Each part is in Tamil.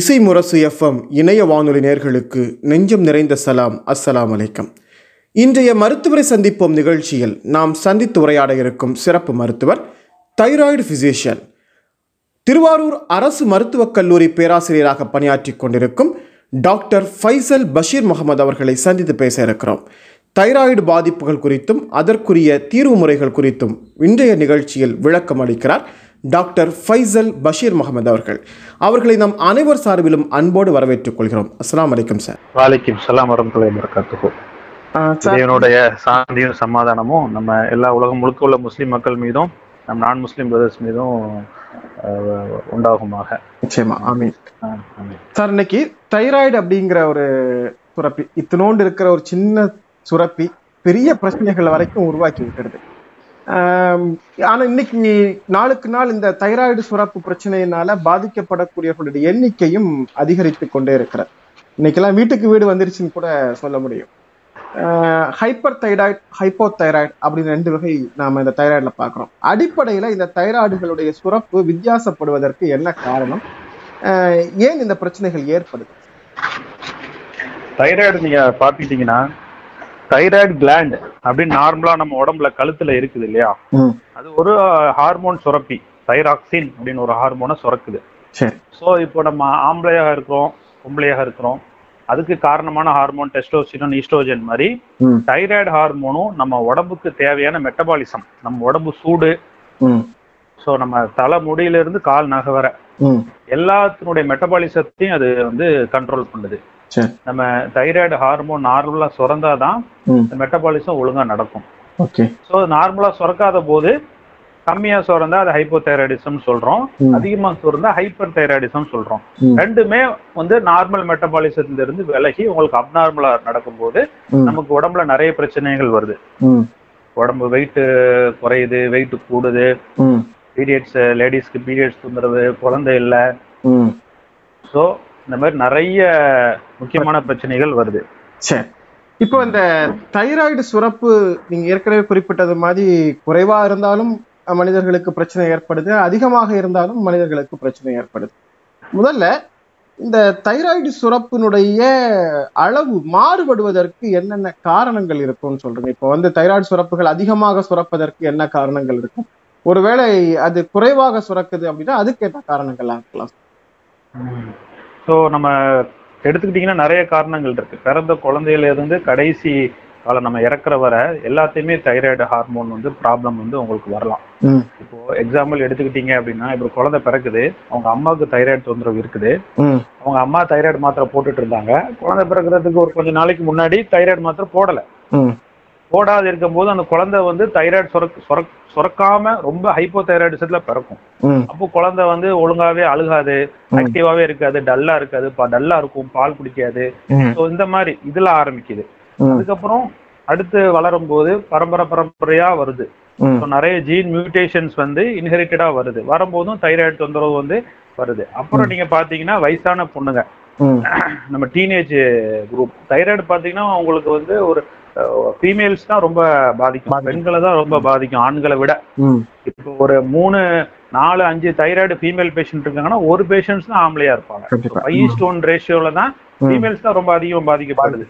இசை முரசு எஃப்எம் இணைய வானொலி நேர்களுக்கு நெஞ்சம் நிறைந்த சலாம். அஸ்ஸலாம் அலைக்கம். இன்றைய மருத்துவரை சந்திப்போம் நிகழ்ச்சியில் நாம் சந்தித்து உரையாட இருக்கும் சிறப்பு மருத்துவர் தைராய்டு ஃபிசிஷியன் திருவாரூர் அரசு மருத்துவக் கல்லூரி பேராசிரியராக பணியாற்றி கொண்டிருக்கும் டாக்டர் ஃபைசல் பஷீர் முகமது அவர்களை சந்தித்து பேச இருக்கிறோம். தைராய்டு பாதிப்புகள் குறித்தும் அதற்குரிய தீர்வு முறைகள் குறித்தும் இன்றைய நிகழ்ச்சியில் விளக்கம் அளிக்கிறார் டாக்டர் ஃபைசல் பஷீர் முகமது அவர்கள். அவர்களை நம் அனைவர் சார்பிலும் அன்போடு வரவேற்றுக் கொள்கிறோம். அஸ்ஸலாமு அலைக்கும் சார். வாலிக்கும் சலாம் வரமத்துல்லாஹி வரகாத்துஹு இறைவனுடைய சாந்தியும் சமாதானமும் நம்ம எல்லா உலகம் முழுக்க உள்ள முஸ்லிம் மக்கள் மீதும் நம் நான் முஸ்லிம் பிரதர்ஸ் மீதும் உண்டாகுமாக. நிச்சயமா ஆமீன். சார் இன்னைக்கு தைராய்டு அப்படிங்கிற ஒரு சுரப்பி இத்தினோண்டு இருக்கிற ஒரு சின்ன சுரப்பி பெரிய பிரச்சனைகள் வரைக்கும் உருவாக்கி விட்டுடுது. ஆனா இன்னைக்கு நாளுக்கு நாள் இந்த தைராய்டு சுரப்பு பிரச்சனையினால பாதிக்கப்படக்கூடியவர்களுடைய எண்ணிக்கையும் அதிகரித்து கொண்டே இருக்கிறது. இன்னைக்கெல்லாம் வீட்டுக்கு வீடு வந்துருச்சுன்னு கூட சொல்ல முடியும். ஹைப்பர் தைராய்டு ஹைப்போ தைராய்டு அப்படின்னு ரெண்டு வகை நாம இந்த தைராய்டுல பார்க்குறோம். அடிப்படையில இந்த தைராய்டுகளுடைய சுரப்பு வித்தியாசப்படுவதற்கு என்ன காரணம்? ஆஹ் ஏன் இந்த பிரச்சனைகள் ஏற்படுது? தைராய்டு நீங்க பாத்துக்கிட்டீங்கன்னா தைராய்டு கிளாண்ட் அப்படின்னு நார்மலா நம்ம உடம்புல கழுத்துல இருக்குது இல்லையா? அது ஒரு ஹார்மோன் சுரப்பி தைராக்சின் அப்படின்னு ஒரு ஹார்மோனை சுரக்குது. சரி. ஸோ இப்போ நம்ம ஆம்பளையாக இருக்கிறோம் பொம்பளையாக இருக்கிறோம் அதுக்கு காரணமான ஹார்மோன் டெஸ்டோஸ்டிரோன் ஈஸ்ட்ரோஜன் மாதிரி. தைராய்டு ஹார்மோனும் நம்ம உடம்புக்கு தேவையான மெட்டபாலிசம் நம்ம உடம்பு சூடு. ஸோ நம்ம தலை முடியில இருந்து கால் நகை வர. எல்லாத்தினுடைய மெட்டபாலிசத்தையும் அது வந்து கண்ட்ரோல் பண்ணுது. நம்ம தைராய்டு ஹார்மோன் நார்மலாக சுரந்தாதான் மெட்டபாலிசம் ஒழுங்கா நடக்கும். ஓகே. ஸோ நார்மலா சுரக்காத போது கம்மியா சுரந்தா அது ஹைப்போதைராய்டிசம் சொல்றோம். அதிகமா சுரந்தா ஹைப்பர் தைராய்டிசம் சொல்றோம். ரெண்டுமே வந்து நார்மல் மெட்டபாலிசத்துல இருந்து விலகி உங்களுக்கு அப்நார்மலா நடக்கும்போது நமக்கு உடம்புல நிறைய பிரச்சனைகள் வருது. உடம்பு வெயிட் குறையுது வெயிட் கூடுது. பீரியட்ஸ் லேடிஸ்க்கு பீரியட்ஸ் தொந்தரவு குழந்தை இல்லை. ஸோ இந்த மாதிரி நிறைய முக்கியமான பிரச்சனைகள் வருது. சரி. இப்போ இந்த தைராய்டு சுரப்பு நீங்க ஏற்கனவே குறிப்பிட்டது மாதிரி குறைவா இருந்தாலும் மனிதர்களுக்கு பிரச்சனை ஏற்படுது. அதிகமாக இருந்தாலும் மனிதர்களுக்கு பிரச்சனை ஏற்படுது. முதல்ல இந்த தைராய்டு சுரப்பினுடைய அளவு மாறுபடுவதற்கு என்னென்ன காரணங்கள் இருக்கும்னு சொல்றீங்க? இப்போ வந்து தைராய்டு சுரப்புகள் அதிகமாக சுரப்பதற்கு என்ன காரணங்கள் இருக்கும்? ஒருவேளை அது குறைவாக சுரக்குது அப்படின்னா அதுக்கு என்ன காரணங்கள்லாம் இருக்கலாம். ஸோ நம்ம எடுத்துக்கிட்டிங்கன்னா நிறைய காரணங்கள் இருக்கு. பிறந்த குழந்தையில இருந்து கடைசி காலம் நம்ம இறக்குற வர எல்லாத்தையுமே தைராய்டு ஹார்மோன் வந்து ப்ராப்ளம் வந்து உங்களுக்கு வரலாம். இப்போ எக்ஸாம்பிள் எடுத்துக்கிட்டீங்க அப்படின்னா இப்போ குழந்தை பிறக்குது அவங்க அம்மாவுக்கு தைராய்டு தொந்தரவு இருக்குது. அவங்க அம்மா தைராய்டு மாத்திரை போட்டுட்டு இருந்தாங்க. குழந்தை பிறக்கிறதுக்கு ஒரு கொஞ்ச நாளைக்கு முன்னாடி தைராய்டு மாத்திரை போடல. ம் போடாது இருக்கும்போது அந்த குழந்தை வந்து தைராய்டு சுரக் சுரக் சுரக்காம ரொம்ப ஹைப்போ தைராய்டிசத்துல பிறக்கும் அப்போ குழந்தை வந்து ஒழுங்காவே அழுகாது. ஆக்டிவாவே இருக்காது டல்லா இருக்காது டல்லா இருக்கும் பால் குடிக்காது. ஸோ இந்த மாதிரி இதுல ஆரம்பிக்குது. அதுக்கப்புறம் அடுத்து வளரும் போது பரம்பரை பரம்பரையா வருது. நிறைய ஜீன் மியூட்டேஷன்ஸ் வந்து இன்ஹெரிட்டடா வருது. வரும்போதும் தைராய்டு தொந்தரவு வந்து வருது. அப்புறம் நீங்க பாத்தீங்கன்னா வயசான பொண்ணுங்க. நம்ம டீனேஜ் குரூப் தைராய்டு பாத்தீங்கன்னா உங்களுக்கு வந்து ஒரு ஃபீமேல்ஸ் தான் ரொம்ப பாதிக்கும். பெண்களை தான் ரொம்ப பாதிக்கும் ஆண்களை விட. இப்போ ஒரு மூணு நாலு அஞ்சு தைராய்டு ஃபீமேல் பேஷண்ட் இருக்காங்கன்னா ஒரு பேஷண்ட்ஸ் தான் ஆம்பளையா இருப்பாங்க. ஃபைவ் ஸ்டோன் ரேஷியோல தான். ஃபீமேல்ஸ் தான் ரொம்ப அதிகம் பாதிக்கப்படுது.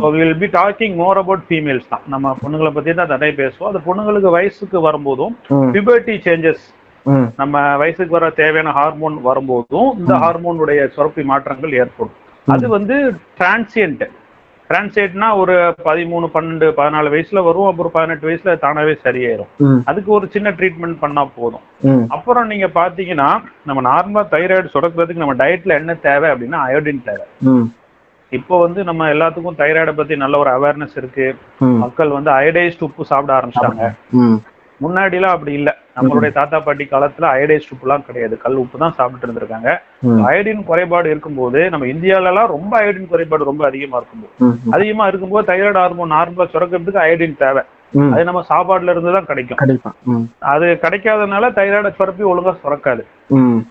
So will be talking more about females தான். நம்ம பொண்ணுங்களை பத்தி தான் நிறைய பேசுவோம். அந்த பொண்ணுங்களுக்கு வயசுக்கு வரும்போதும் ம். Puberty changes. நம்ம வயசுக்கு வர தேவையான ஹார்மோன் வரும்போதும் இந்த ஹார்மோனுடைய சுரப்பி மாற்றங்கள் ஏற்படும். அது வந்து டிரான்சியன்ட் டிரான்சியன்ட்னா ஒரு பதிமூணு பன்னெண்டு பதினாலு வயசுல வரும் அப்புறம் பதினெட்டு வயசுல தானாவே சரியாயிரும். அதுக்கு ஒரு சின்ன ட்ரீட்மெண்ட் பண்ணா போதும். அப்புறம் நீங்க பாத்தீங்கன்னா நம்ம நார்மலா தைராய்டு சுரக்கிறதுக்கு நம்ம டயட்ல என்ன தேவை அப்படின்னா அயோடின் தேவை. இப்போ வந்து நம்ம எல்லாத்துக்கும் தைராய்டை பத்தி நல்ல ஒரு அவேர்னஸ் இருக்கு. மக்கள் வந்து அயடைஸ்ட் உப்பு சாப்பிட ஆரம்பிச்சிட்டாங்க. முன்னாடிலாம் அப்படி இல்ல. நம்மளுடைய தாத்தா பாட்டி காலத்துல அயடைஸ்ட் உப்புலாம் கிடையாது. கல் உப்பு தான் சாப்பிட்டு இருந்திருக்காங்க. அயோடின் குறைபாடு இருக்கும்போது நம்ம இந்தியால எல்லாம் ரொம்ப அயோடின் குறைபாடு ரொம்ப அதிகமா இருக்கும்போது. அதிகமா இருக்கும்போது தைராய்டு ஹார்மோன் நார்மலா சுரக்கிறதுக்கு அயோடின் தேவை. அது நம்ம சாப்பாடுல இருந்து தான் கிடைக்கும். அது கிடைக்காதனால தைராய்டு சுரப்பி ஒழுங்கா சுரக்காது.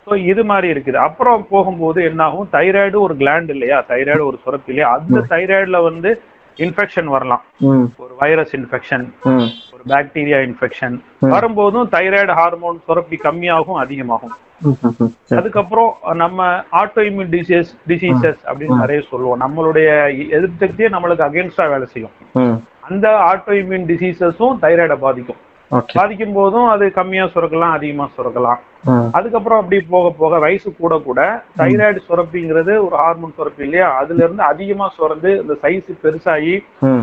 ஸோ இது மாதிரி இருக்குது. அப்புறம் போகும்போது என்ன ஆகும் தைராய்டு ஒரு கிளாண்ட் இல்லையா? தைராய்டு ஒரு சுரப்பி இல்லையா அந்த தைராய்டுல வந்து இன்ஃபெக்ஷன் வரலாம். ஒரு வைரஸ் இன்ஃபெக்ஷன் ஒரு பாக்டீரியா இன்ஃபெக்ஷன் வரும்போதும் தைராய்டு ஹார்மோன் சுரப்பி கம்மியாகும் அதிகமாகும். அதுக்கப்புறம் நம்ம ஆட்டோ இம்யூன் டிசீஸ் டிசீசஸ் அப்படின்னு நிறைய சொல்லுவோம். நம்மளுடைய எதிர்ப்பு சக்தியே நம்மளுக்கு அகேன்ஸ்டா வேலை செய்யும். அந்த ஆட்டோ இம்யூன் டிசீசஸும் தைராய்டை பாதிக்கும். பாதிக்கும் போதும் அது கம்மியா சுரக்கலாம் அதிகமா சுரக்கலாம். அதுக்கப்புறம் அப்படி போக போக வயசு கூட கூட தைராய்டு சுரப்பிங்கிறது ஒரு ஹார்மோன் சுரப்பி இல்லையா? அதுல இருந்து அதிகமா சுரந்து இந்த சைஸ் பெருசாகி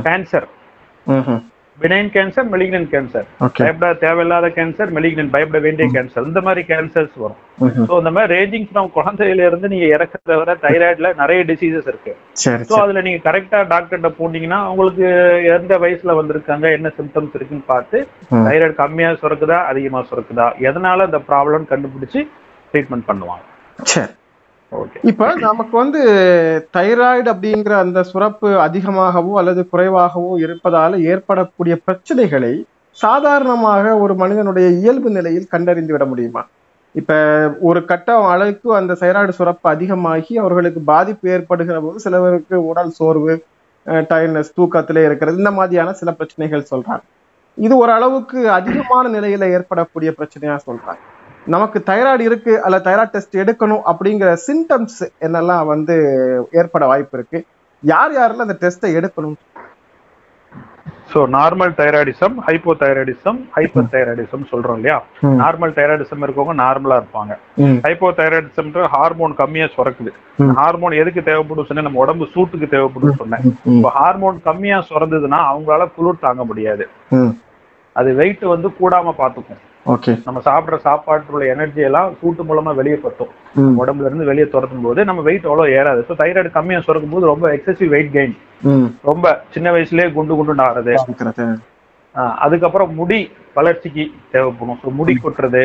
cancer benign cancer malignant cancer பயப்பட தேவையில்லாத கேன்சர் மெலிக்னன்ட் பயப்பட வேண்டிய கேன்சர் இந்த மாதிரி கேன்சர்ஸ் வரும். ஸோ இந்த மாதிரி ரேஞ்சிங் ஃப்ரம் குழந்தையில இருந்து நீங்க இறக்குறத வர தைராய்டுல நிறைய டிசீசஸ் இருக்கு. ஸோ அதுல நீங்க கரெக்டா டாக்டர்கிட்ட போனீங்கன்னா உங்களுக்கு எந்த வயசுல வந்திருக்காங்க என்ன சிம்டம்ஸ் இருக்குன்னு பார்த்து. தைராய்டு கம்மியா சுரக்குதா அதிகமா சுரக்குதா எதனால இந்த ப்ராப்ளம் கண்டுபிடிச்சு ட்ரீட்மெண்ட் பண்ணுவாங்க. சரி. இப்ப நமக்கு வந்து தைராய்டு அப்படிங்கிற அந்த சுரப்பு அதிகமாகவோ அல்லது குறைவாகவோ இருப்பதால ஏற்படக்கூடிய பிரச்சனைகளை சாதாரணமாக ஒரு மனிதனுடைய இயல்பு நிலையில் கண்டறிந்து விட முடியுமா? இப்ப ஒரு கட்டம் அளவுக்கு அந்த தைராய்டு சுரப்பு அதிகமாகி அவர்களுக்கு பாதிப்பு ஏற்படுகிற போது சிலவருக்கு உடல் சோர்வு டயர்னஸ் தூக்கத்திலே இருக்கிறது இந்த மாதிரியான சில பிரச்சனைகள் சொல்றாங்க. இது ஓரளவுக்கு அதிகமான நிலையில ஏற்படக்கூடிய பிரச்சனையா சொல்றாங்க. நமக்கு தைராய்டு இருக்கு அல்ல தைராய்டு டெஸ்ட் எடுக்கணும் அப்படிங்கிற சிம்டம்ஸ் என்னெல்லாம் வந்து ஏற்பட வாய்ப்பு இருக்கு. யார் யாரெல்லாம் அந்த டெஸ்ட்டை எடுக்கணும்? So normal thyroidism hypo thyroidism hyper thyroidism சொல்றோம் இல்லையா? நார்மல் தைராய்டிசம் இருக்கவங்க நார்மலா இருப்பாங்க. ஹைப்போ தைராய்டிசம் ஹார்மோன் கம்மியா சுரக்குது. ஹார்மோன் எதுக்கு தேவைப்படும் சொன்னேன் நம்ம உடம்பு சூட்டுக்கு தேவைப்படும் சொன்னேன். இப்போ ஹார்மோன் கம்மியா சுரந்ததுன்னா அவங்களால குளிர் தாங்க முடியாது. அது வெயிட் வந்து கூடாம பாத்துக்கும் ஓகே நம்ம சாப்பிடுற சாப்பாட்டுல உள்ள எனர்ஜி எல்லாம் சூட்டு மூலமா வெளியே பத்தும் உடம்புல இருந்து வெளியே துரத்தும் போது நம்ம வெயிட் அவ்வளவு ஏறாது. ஸோ தைராய்டு கம்மியா சுரக்கும் போது ரொம்ப எக்ஸசிவ் வெயிட் கெயின். ரொம்ப சின்ன வயசுலயே குண்டு குண்டு ஆறது. அதுக்கப்புறம் முடி வளர்ச்சிக்கு தேவைப்படும். ஸோ முடி கொட்டுறது.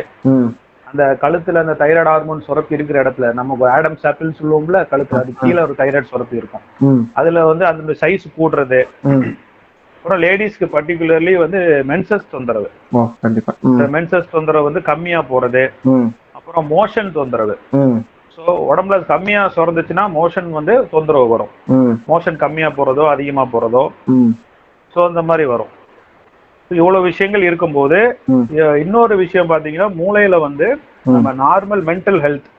அந்த கழுத்துல அந்த தைராய்டு ஹார்மோன் சுரப்பி இருக்கிற இடத்துல நம்ம ஆடம் சாப்பிள்னு சொல்லுவோம்ல கழுத்துல அது கீழே ஒரு தைராய்டு சுரப்பி இருக்கும். அதுல வந்து அந்த சைஸ் கூடுறது. அப்புறம் லேடிஸ்க்கு பர்டிகுலர்லி வந்து மென்சஸ் தொந்தரவு. கண்டிப்பா. மென்சஸ் தொந்தரவு வந்து கம்மியா போறது. அப்புறம் மோஷன் தொந்தரவு. ஸோ உடம்புல கம்மியா சுரந்துச்சுன்னா மோஷன் வந்து தொந்தரவு வரும். மோஷன் கம்மியா போறதோ அதிகமா போறதோ. ஸோ இந்த மாதிரி வரும். So, இவ்வளவு விஷயங்கள் இருக்கும்போது இன்னொரு விஷயம் பாத்தீங்கன்னா மூளையில வந்து நம்ம நார்மல் மென்டல் ஹெல்த்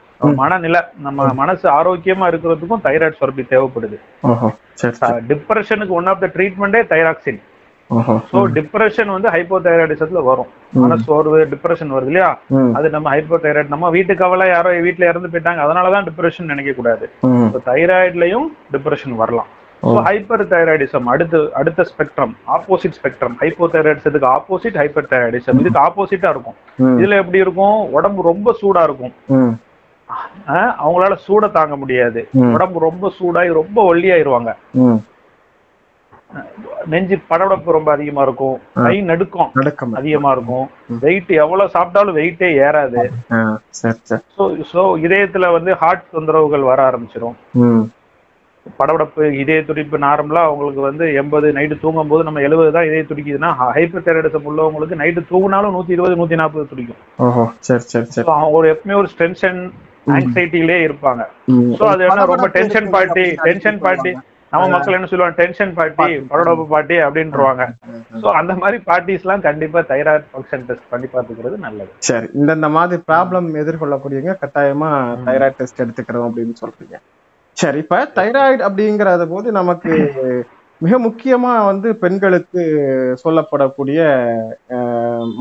மனநிலை நம்ம மனசு ஆரோக்கியமா இருக்கிறதுக்கும் தைராய்டு சுரப்பி தேவைப்படுது. டிப்ரெஷனுக்கு ஒன் ஆஃப் த ட்ரீட்மெண்டே தைராக்சின். ஸோ டிப்ரெஷன் வந்து ஹைப்போதைராய்டிசத்துல வரும். மனசோர்வு டிப்ரெஷன் வருது இல்லையா? அது நம்ம ஹைப்போதைராய்டு நம்ம வீட்டு கவலை யாரோ வீட்டுல இறந்து போயிட்டாங்க அதனாலதான் டிப்ரெஷன் நினைக்க கூடாது தைராய்ட்லயும் டிப்ரெஷன் வரலாம். ஹைப்பர் தைராய்டிசம் அடுத்து அடுத்த ஸ்பெக்ட்ரம் ஆப்போசிட் ஸ்பெக்ட்ரம் ஹைப்போ தைராய்டிசத்துக்கு ஆப்போசிட் ஹைப்பர் தைராய்டிசம் இதுக்கு ஆப்போசிட்டா இருக்கும். இதுல எப்படி இருக்கும்? உடம்பு ரொம்ப சூடா இருக்கும். அவங்களால சூட தாங்க முடியாது. உடம்பு ரொம்ப சூடாகி ரொம்ப ஒல்லியாயிருவாங்க. நெஞ்சு படபடப்பு ரொம்ப அதிகமா இருக்கும். கை நடுக்கம் நடுக்கம் அதிகமா இருக்கும். வெயிட் எவ்வளவு சாப்பிட்டாலும் வெயிட்டே ஏறாது. இதயத்துல வந்து ஹார்ட் தொந்தரவுகள் வர ஆரம்பிச்சிடும் படபடப்பு இதய துடிப்பு நார்மலா அவங்களுக்கு வந்து எண்பது நைட்டு தூங்கும் போது நம்ம எழுபது தான் இதய துடிக்குதுன்னா ஹைப்பர் தைராய்டிசம் உள்ளவங்களுக்கு நைட்டு தூங்கினாலும் நூத்தி இருபது நூத்தி நாற்பது துடிக்கும். அவங்க ஒரு எப்பவுமே ஒரு டென்ஷன் ஆங்ஸைட்டிலே இருப்பாங்க. ஸோ அது என்ன ரொம்ப டென்ஷன் பார்ட்டி டென்ஷன் பார்ட்டி நம்ம மக்கள் என்ன சொல்லுவாங்க? டென்ஷன் பார்ட்டி படபடப்பு பார்ட்டி அப்படின்றவாங்க. ஸோ அந்த மாதிரி பார்ட்டிஸ் எல்லாம் கண்டிப்பா தைராய்டு ஃபங்க்ஷன் டெஸ்ட் பண்ணி பார்த்துக்கிறது நல்லது. சரி இந்தந்த மாதிரி ப்ராப்ளம் எதிர்கொள்ளக்கூடியவங்க கட்டாயமா தைராய்டு டெஸ்ட் எடுத்துக்கிறோம் அப்படின்னு சொல்றீங்க. சரி இப்ப தைராய்டு அப்படிங்கறது போது நமக்கு மிக முக்கியமா வந்து பெண்களுக்கு சொல்லப்படக்கூடிய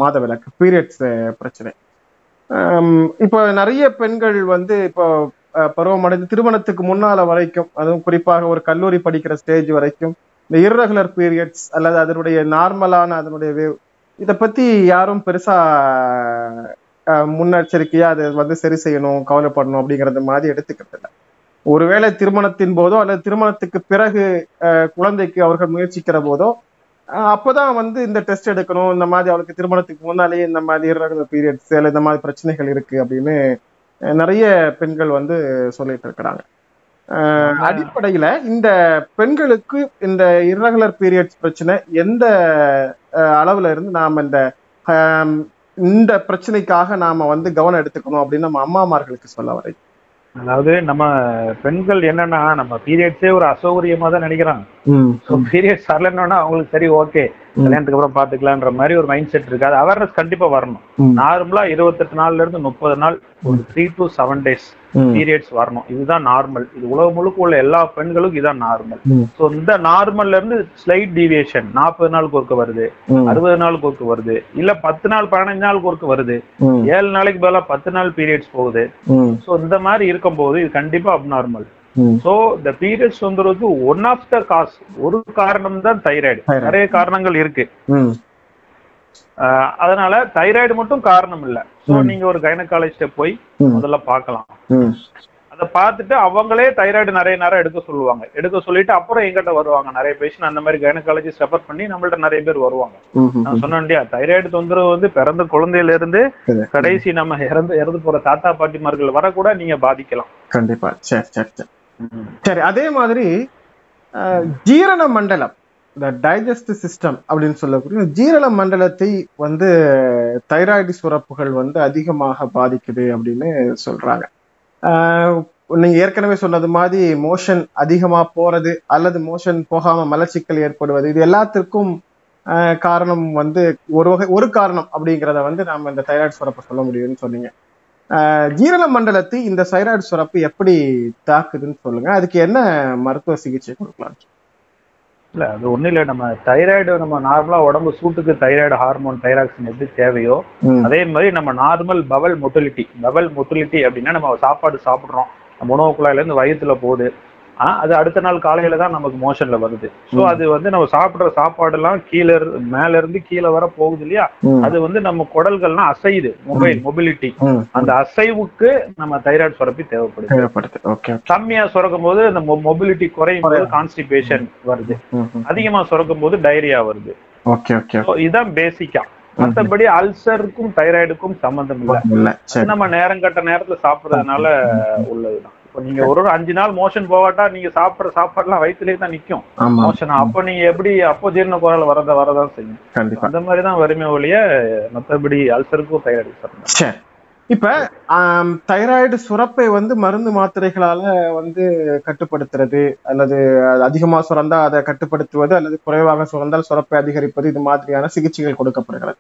மாதவிலக்கு பீரியட்ஸ் பிரச்சனை. இப்போ நிறைய பெண்கள் வந்து இப்போ பருவமடைந்து திருமணத்துக்கு முன்னால வரைக்கும் அதுவும் குறிப்பாக ஒரு கல்லூரி படிக்கிற ஸ்டேஜ் வரைக்கும் இந்த irregular பீரியட்ஸ் அல்லது அதனுடைய நார்மலான அதனுடைய வேவ் இதை பத்தி யாரும் பெருசா முன்னெச்சரிக்கையா அதை வந்து சரி செய்யணும் கவலைப்படணும் அப்படிங்கறது மாதிரி எடுத்துக்கிறது இல்லை ஒருவேளை திருமணத்தின் போதோ அல்லது திருமணத்துக்கு பிறகு குழந்தைக்கு அவர்கள் முயற்சிக்கிற போதோ அப்பதான் வந்து இந்த டெஸ்ட் எடுக்கணும். இந்த மாதிரி அவளுக்கு திருமணத்துக்கு முன்னாலேயே இந்த மாதிரி irregular பீரியட்ஸ் அல்லது இந்த மாதிரி பிரச்சனைகள் இருக்கு அப்படின்னு நிறைய பெண்கள் வந்து சொல்லிட்டு இருக்கிறாங்க. அடிப்படையில இந்த பெண்களுக்கு இந்த irregular பீரியட்ஸ் பிரச்சனை எந்த அளவுல இருந்து நாம இந்த இந்த பிரச்சனைக்காக நாம வந்து கவனம் எடுத்துக்கணும் அப்படின்னு நம்ம அம்மாமார்களுக்கு சொல்ல வரை அதாவது நம்ம பெண்கள் என்னன்னா நம்ம பீரியட்ஸே ஒரு அசௌகரியமா தான் நினைக்கிறாங்க ஸோ பீரியட்ஸ் வரலன்னா அவங்களுக்கு சரி ஓகே கல்யாணத்துக்கு அப்புறம் பாத்துக்கலான்ற மாதிரி ஒரு மைண்ட் செட் இருக்கு அது அவேர்னஸ் கண்டிப்பா வரணும். நார்மலா இருபத்தெட்டு நாள்ல இருந்து முப்பது நாள் ஒரு three to seven days. Periods வரணும் இதுதான் நார்மல் இது உலகம் முழுக்க உள்ள எல்லா பெண்களுக்கும் இதான் நார்மல். ஸோ இந்த நார்மல்ல இருந்து ஸ்லைட் டீவியேஷன் நாற்பது நாளுக்கு ஒருக்க வருது. அறுபது நாளுக்கு ஒருக்க வருது இல்ல பத்து நாள் பதினஞ்சு நாளுக்கு ஒருக்க வருது. ஏழு நாளைக்கு பதிலா பத்து நாள் பீரியட்ஸ் போகுது. ஸோ இந்த மாதிரி இருக்கும்போது இது கண்டிப்பா அப்நார்மல் ம். ஸோ இந்த பீரியட்ஸ் வந்துறது ஒன் ஆஃப் த காஸ் ஒரு காரணம் தான் தைராய்டு. நிறைய காரணங்கள் இருக்கு அதனால தைராய்டு மட்டும் காரணம் இல்ல ம். நீங்க ஒரு கைனகாலஜிஸ்ட போய். முதல்ல பார்க்கலாம். ம். அதை பார்த்துட்டு அவங்களே தைராய்டு நிறைய நேரம் எடுக்க சொல்லுவாங்க. எடுக்க சொல்லிட்டு அப்புறம் எங்கிட்ட வருவாங்க. நிறைய பேஷண்ட் அந்த மாதிரி கைனகாலஜிஸ்ட் ரெஃபர் பண்ணி நம்மள்ட்ட நிறைய பேர் வருவாங்க. நான் சொன்னேன் இல்லையா? தைராய்டு தொந்தரவு வந்து பிறந்த குழந்தையில இருந்து. கடைசி நம்ம இறந்து இறந்து போற தாத்தா பாட்டிமார்கள் வர கூட நீங்க பாதிக்கலாம். கண்டிப்பா. சரி சரி சரி. சரி அதே மாதிரி ஜீரண மண்டலம். இந்த டைஜஸ்ட் சிஸ்டம் அப்படின்னு சொல்லக்கூடிய ஜீரள மண்டலத்தை வந்து தைராய்டு சுரப்புகள் வந்து அதிகமாக பாதிக்குது அப்படின்னு சொல்றாங்க. அஹ், நீங்க ஏற்கனவே சொன்னது மாதிரி மோஷன் அதிகமா போறது அல்லது மோஷன் போகாம மலச்சிக்கல் ஏற்படுவது இது எல்லாத்திற்கும் காரணம் வந்து ஒரு வகை ஒரு காரணம் அப்படிங்கிறத வந்து நாம இந்த தைராய்டு சுரப்பை சொல்ல முடியும்னு சொன்னீங்க. ஜீரண மண்டலத்தை இந்த தைராய்டு சுரப்பு எப்படி தாக்குதுன்னு சொல்லுங்க. அதுக்கு என்ன மருத்துவ சிகிச்சை கொடுக்கலாம்? இல்ல அது ஒண்ணும் இல்ல. நம்ம தைராய்டு நம்ம நார்மலா உடம்பு சூட்டுக்கு தைராய்டு ஹார்மோன் தைராக்சின் எப்படி தேவையோ அதே மாதிரி நம்ம normal bowel motility bowel motility அப்படின்னா நம்ம சாப்பாடு சாப்பிடுறோம். நம்ம உணவு குழாயில இருந்து வயிற்றுல போகுது. அது அடுத்த நாள் காலையில தான் நமக்கு மோஷன்ல வருது. ஸோ. அது வந்து நம்ம சாப்பிடுற சாப்பாடெல்லாம் கீழே இரு- மேல இருந்து கீழே வர போகுது இல்லையா? அது வந்து நம்ம குடல்கள்லாம் அசையுது மொபைல் மொபிலிட்டி அந்த அசைவுக்கு நம்ம தைராய்டு சுரப்பி தேவைப்படுது. கம்மியா சுரக்கும் போது அந்த மொபிலிட்டி குறையும் போது கான்ஸ்டிபேஷன் வருது. அதிகமா சுரக்கும் போது டைரியா வருது ஓகே ஓகே So, இதுதான் பேசிக்கா மத்தபடி அல்சருக்கும் தைராய்டுக்கும் சம்பந்தம் இல்ல. நம்ம நேரம் கட்ட நேரத்துல சாப்பிடுறதுனால உள்ளதுதான். நீங்க ஒரு ஒரு அஞ்சு நாள் மோஷன் போகாட்டா நீங்க சாப்பிடுற சாப்பாடுலாம் வயிற்றுலயே தான் நிக்கும். மோஷன் அப்போ நீங்க எப்படி அப்போ ஜீரண குரல் வரத வரதான் செய்யும்? கண்டிப்பா. அந்த மாதிரி தான் வறுமை ஒழிய மத்தபடி அல்சருக்கும் தைராய்டு இப்ப தைராய்டு சுரப்பை வந்து மருந்து மாத்திரைகளால வந்து கட்டுப்படுத்துறது அல்லது அது அதிகமா சுரந்தா அதை கட்டுப்படுத்துவது அல்லது குறைவாக சுரந்தால் சுரப்பை அதிகரிப்பது இது மாதிரியான சிகிச்சைகள் கொடுக்கப்படுகிறது.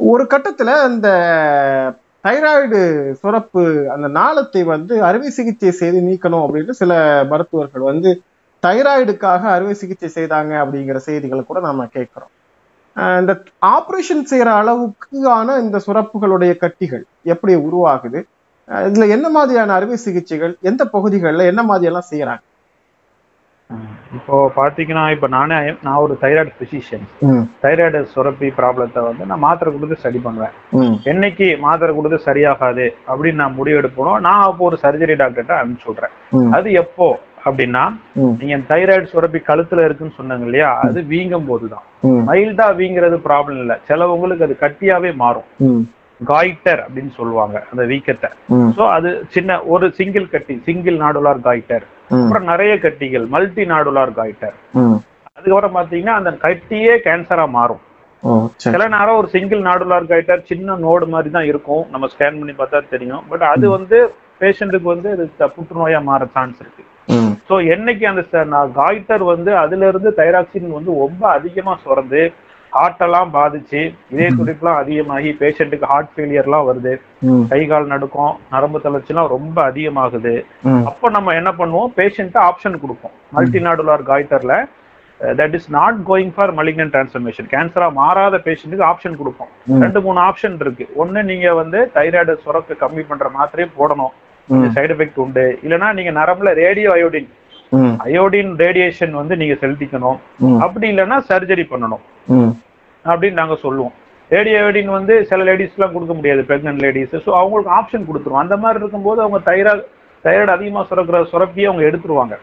ஒரு கட்டத்துல அந்த தைராய்டு சுரப்பு அந்த நாளத்தை வந்து அறுவை சிகிச்சை செய்து நீக்கணும் அப்படின்னு சில மருத்துவர்கள் வந்து தைராய்டுக்காக அறுவை சிகிச்சை செய்தாங்க அப்படிங்கிற செய்திகளை கூட நாம கேட்கிறோம். இந்த ஆப்ரேஷன் செய்கிற அளவுக்கான இந்த சுரப்புகளுடைய கட்டிகள் எப்படி உருவாகுது? இதில் இதுல என்ன மாதிரியான அறுவை சிகிச்சைகள் எந்த பகுதிகளில் என்ன மாதிரியெல்லாம் செய்கிறாங்க செய்யறாங்க? இப்போ பாத்தீங்கன்னா இப்ப நானே நான் ஒரு தைராய்டு பிசிஷியன் தைராய்டு சுரப்பி ப்ராப்ளத்தை வந்து நான் மாத்திரை கொடுத்து ஸ்டடி பண்ணுவேன். என்னைக்கு மாத்திரை கொடுத்து சரியாகாது அப்படின்னு நான் முடிவெடுப்பனோ நான் அப்போ ஒரு சர்ஜரி டாக்டர்கிட்ட அனுப்பிச்சு விட்றேன். அது எப்போ அப்படின்னா நீங்க தைராய்டு சுரப்பி கழுத்துல இருக்குன்னு சொன்னாங்க இல்லையா அது வீங்கும் போதுதான். மைல்டா வீங்கிறது ப்ராப்ளம் இல்ல. சிலவங்களுக்கு அது கட்டியாவே மாறும். காய்டர் அப்படின்னு சொல்லுவாங்க அந்த வீக்கத்தை. சோ அது சின்ன ஒரு சிங்கிள் கட்டி சிங்கிள் நாடுலார் காய்டர் அப்புறம் நிறைய கட்டிகள் மல்டி நாடுலார் காய்டர். அதுக்கப்புறம் பாத்தீங்கன்னா அந்த கட்டியே கேன்சரா மாறும். சில நேரம் ஒரு சிங்கிள் நாடுலார் கைட்டர் சின்ன நோடு மாதிரி தான் இருக்கும். நம்ம ஸ்கேன் பண்ணி பார்த்தா தெரியும். பட் அது வந்து பேஷண்ட்டுக்கு வந்து அது த- புற்றுநோயா மாற சான்ஸ் இருக்கு. ஸோ என்னைக்கு அந்த காய்டர் வந்து அதுல இருந்து தைராக்சின் வந்து ரொம்ப அதிகமா சுரந்து ஹார்ட் எல்லாம் பாதிச்சு இதய துடிப்புலாம் அதிகமாகி பேஷண்ட்டுக்கு ஹார்ட் ஃபெயிலியர்லாம் வருது. கை கால் நடுக்கம் நரம்பு தளர்ச்சிலாம் ரொம்ப அதிகமாகுது. அப்போ நம்ம என்ன பண்ணுவோம்? பேஷண்ட்டு ஆப்ஷன் கொடுப்போம். Multinodular காய்டர்ல that is not going for malignant transformation. கேன்சரா மாறாத பேஷண்ட்டுக்கு ஆப்ஷன் கொடுப்போம். ரெண்டு மூணு ஆப்ஷன் இருக்கு. ஒண்ணு நீங்க வந்து தைராய்டு சுரக்க கம்மி பண்ற மாத்திரையே போடணும். சைடு எஃபெக்ட் உண்டு. இல்லைன்னா நீங்க நரம்புல ரேடியோ அயோடின் அயோடின் ரேடியேஷன் வந்து நீங்க செலுத்திக்கணும். அப்படி இல்லைன்னா சர்ஜரி பண்ணணும். அப்படின்னு நாங்க சொல்லுவோம். ரேடியோ அயோடின் வந்து சில லேடிஸ்லாம் கொடுக்க முடியாது பிரெக்னன்ட் லேடிஸ் ஸோ அவங்களுக்கு ஆப்ஷன் கொடுத்துருவோம். அந்த மாதிரி இருக்கும்போது அவங்க தைராய்டு தைராய்டு அதிகமா சுரக்கிற சுரப்பியை அவங்க எடுத்துருவாங்க.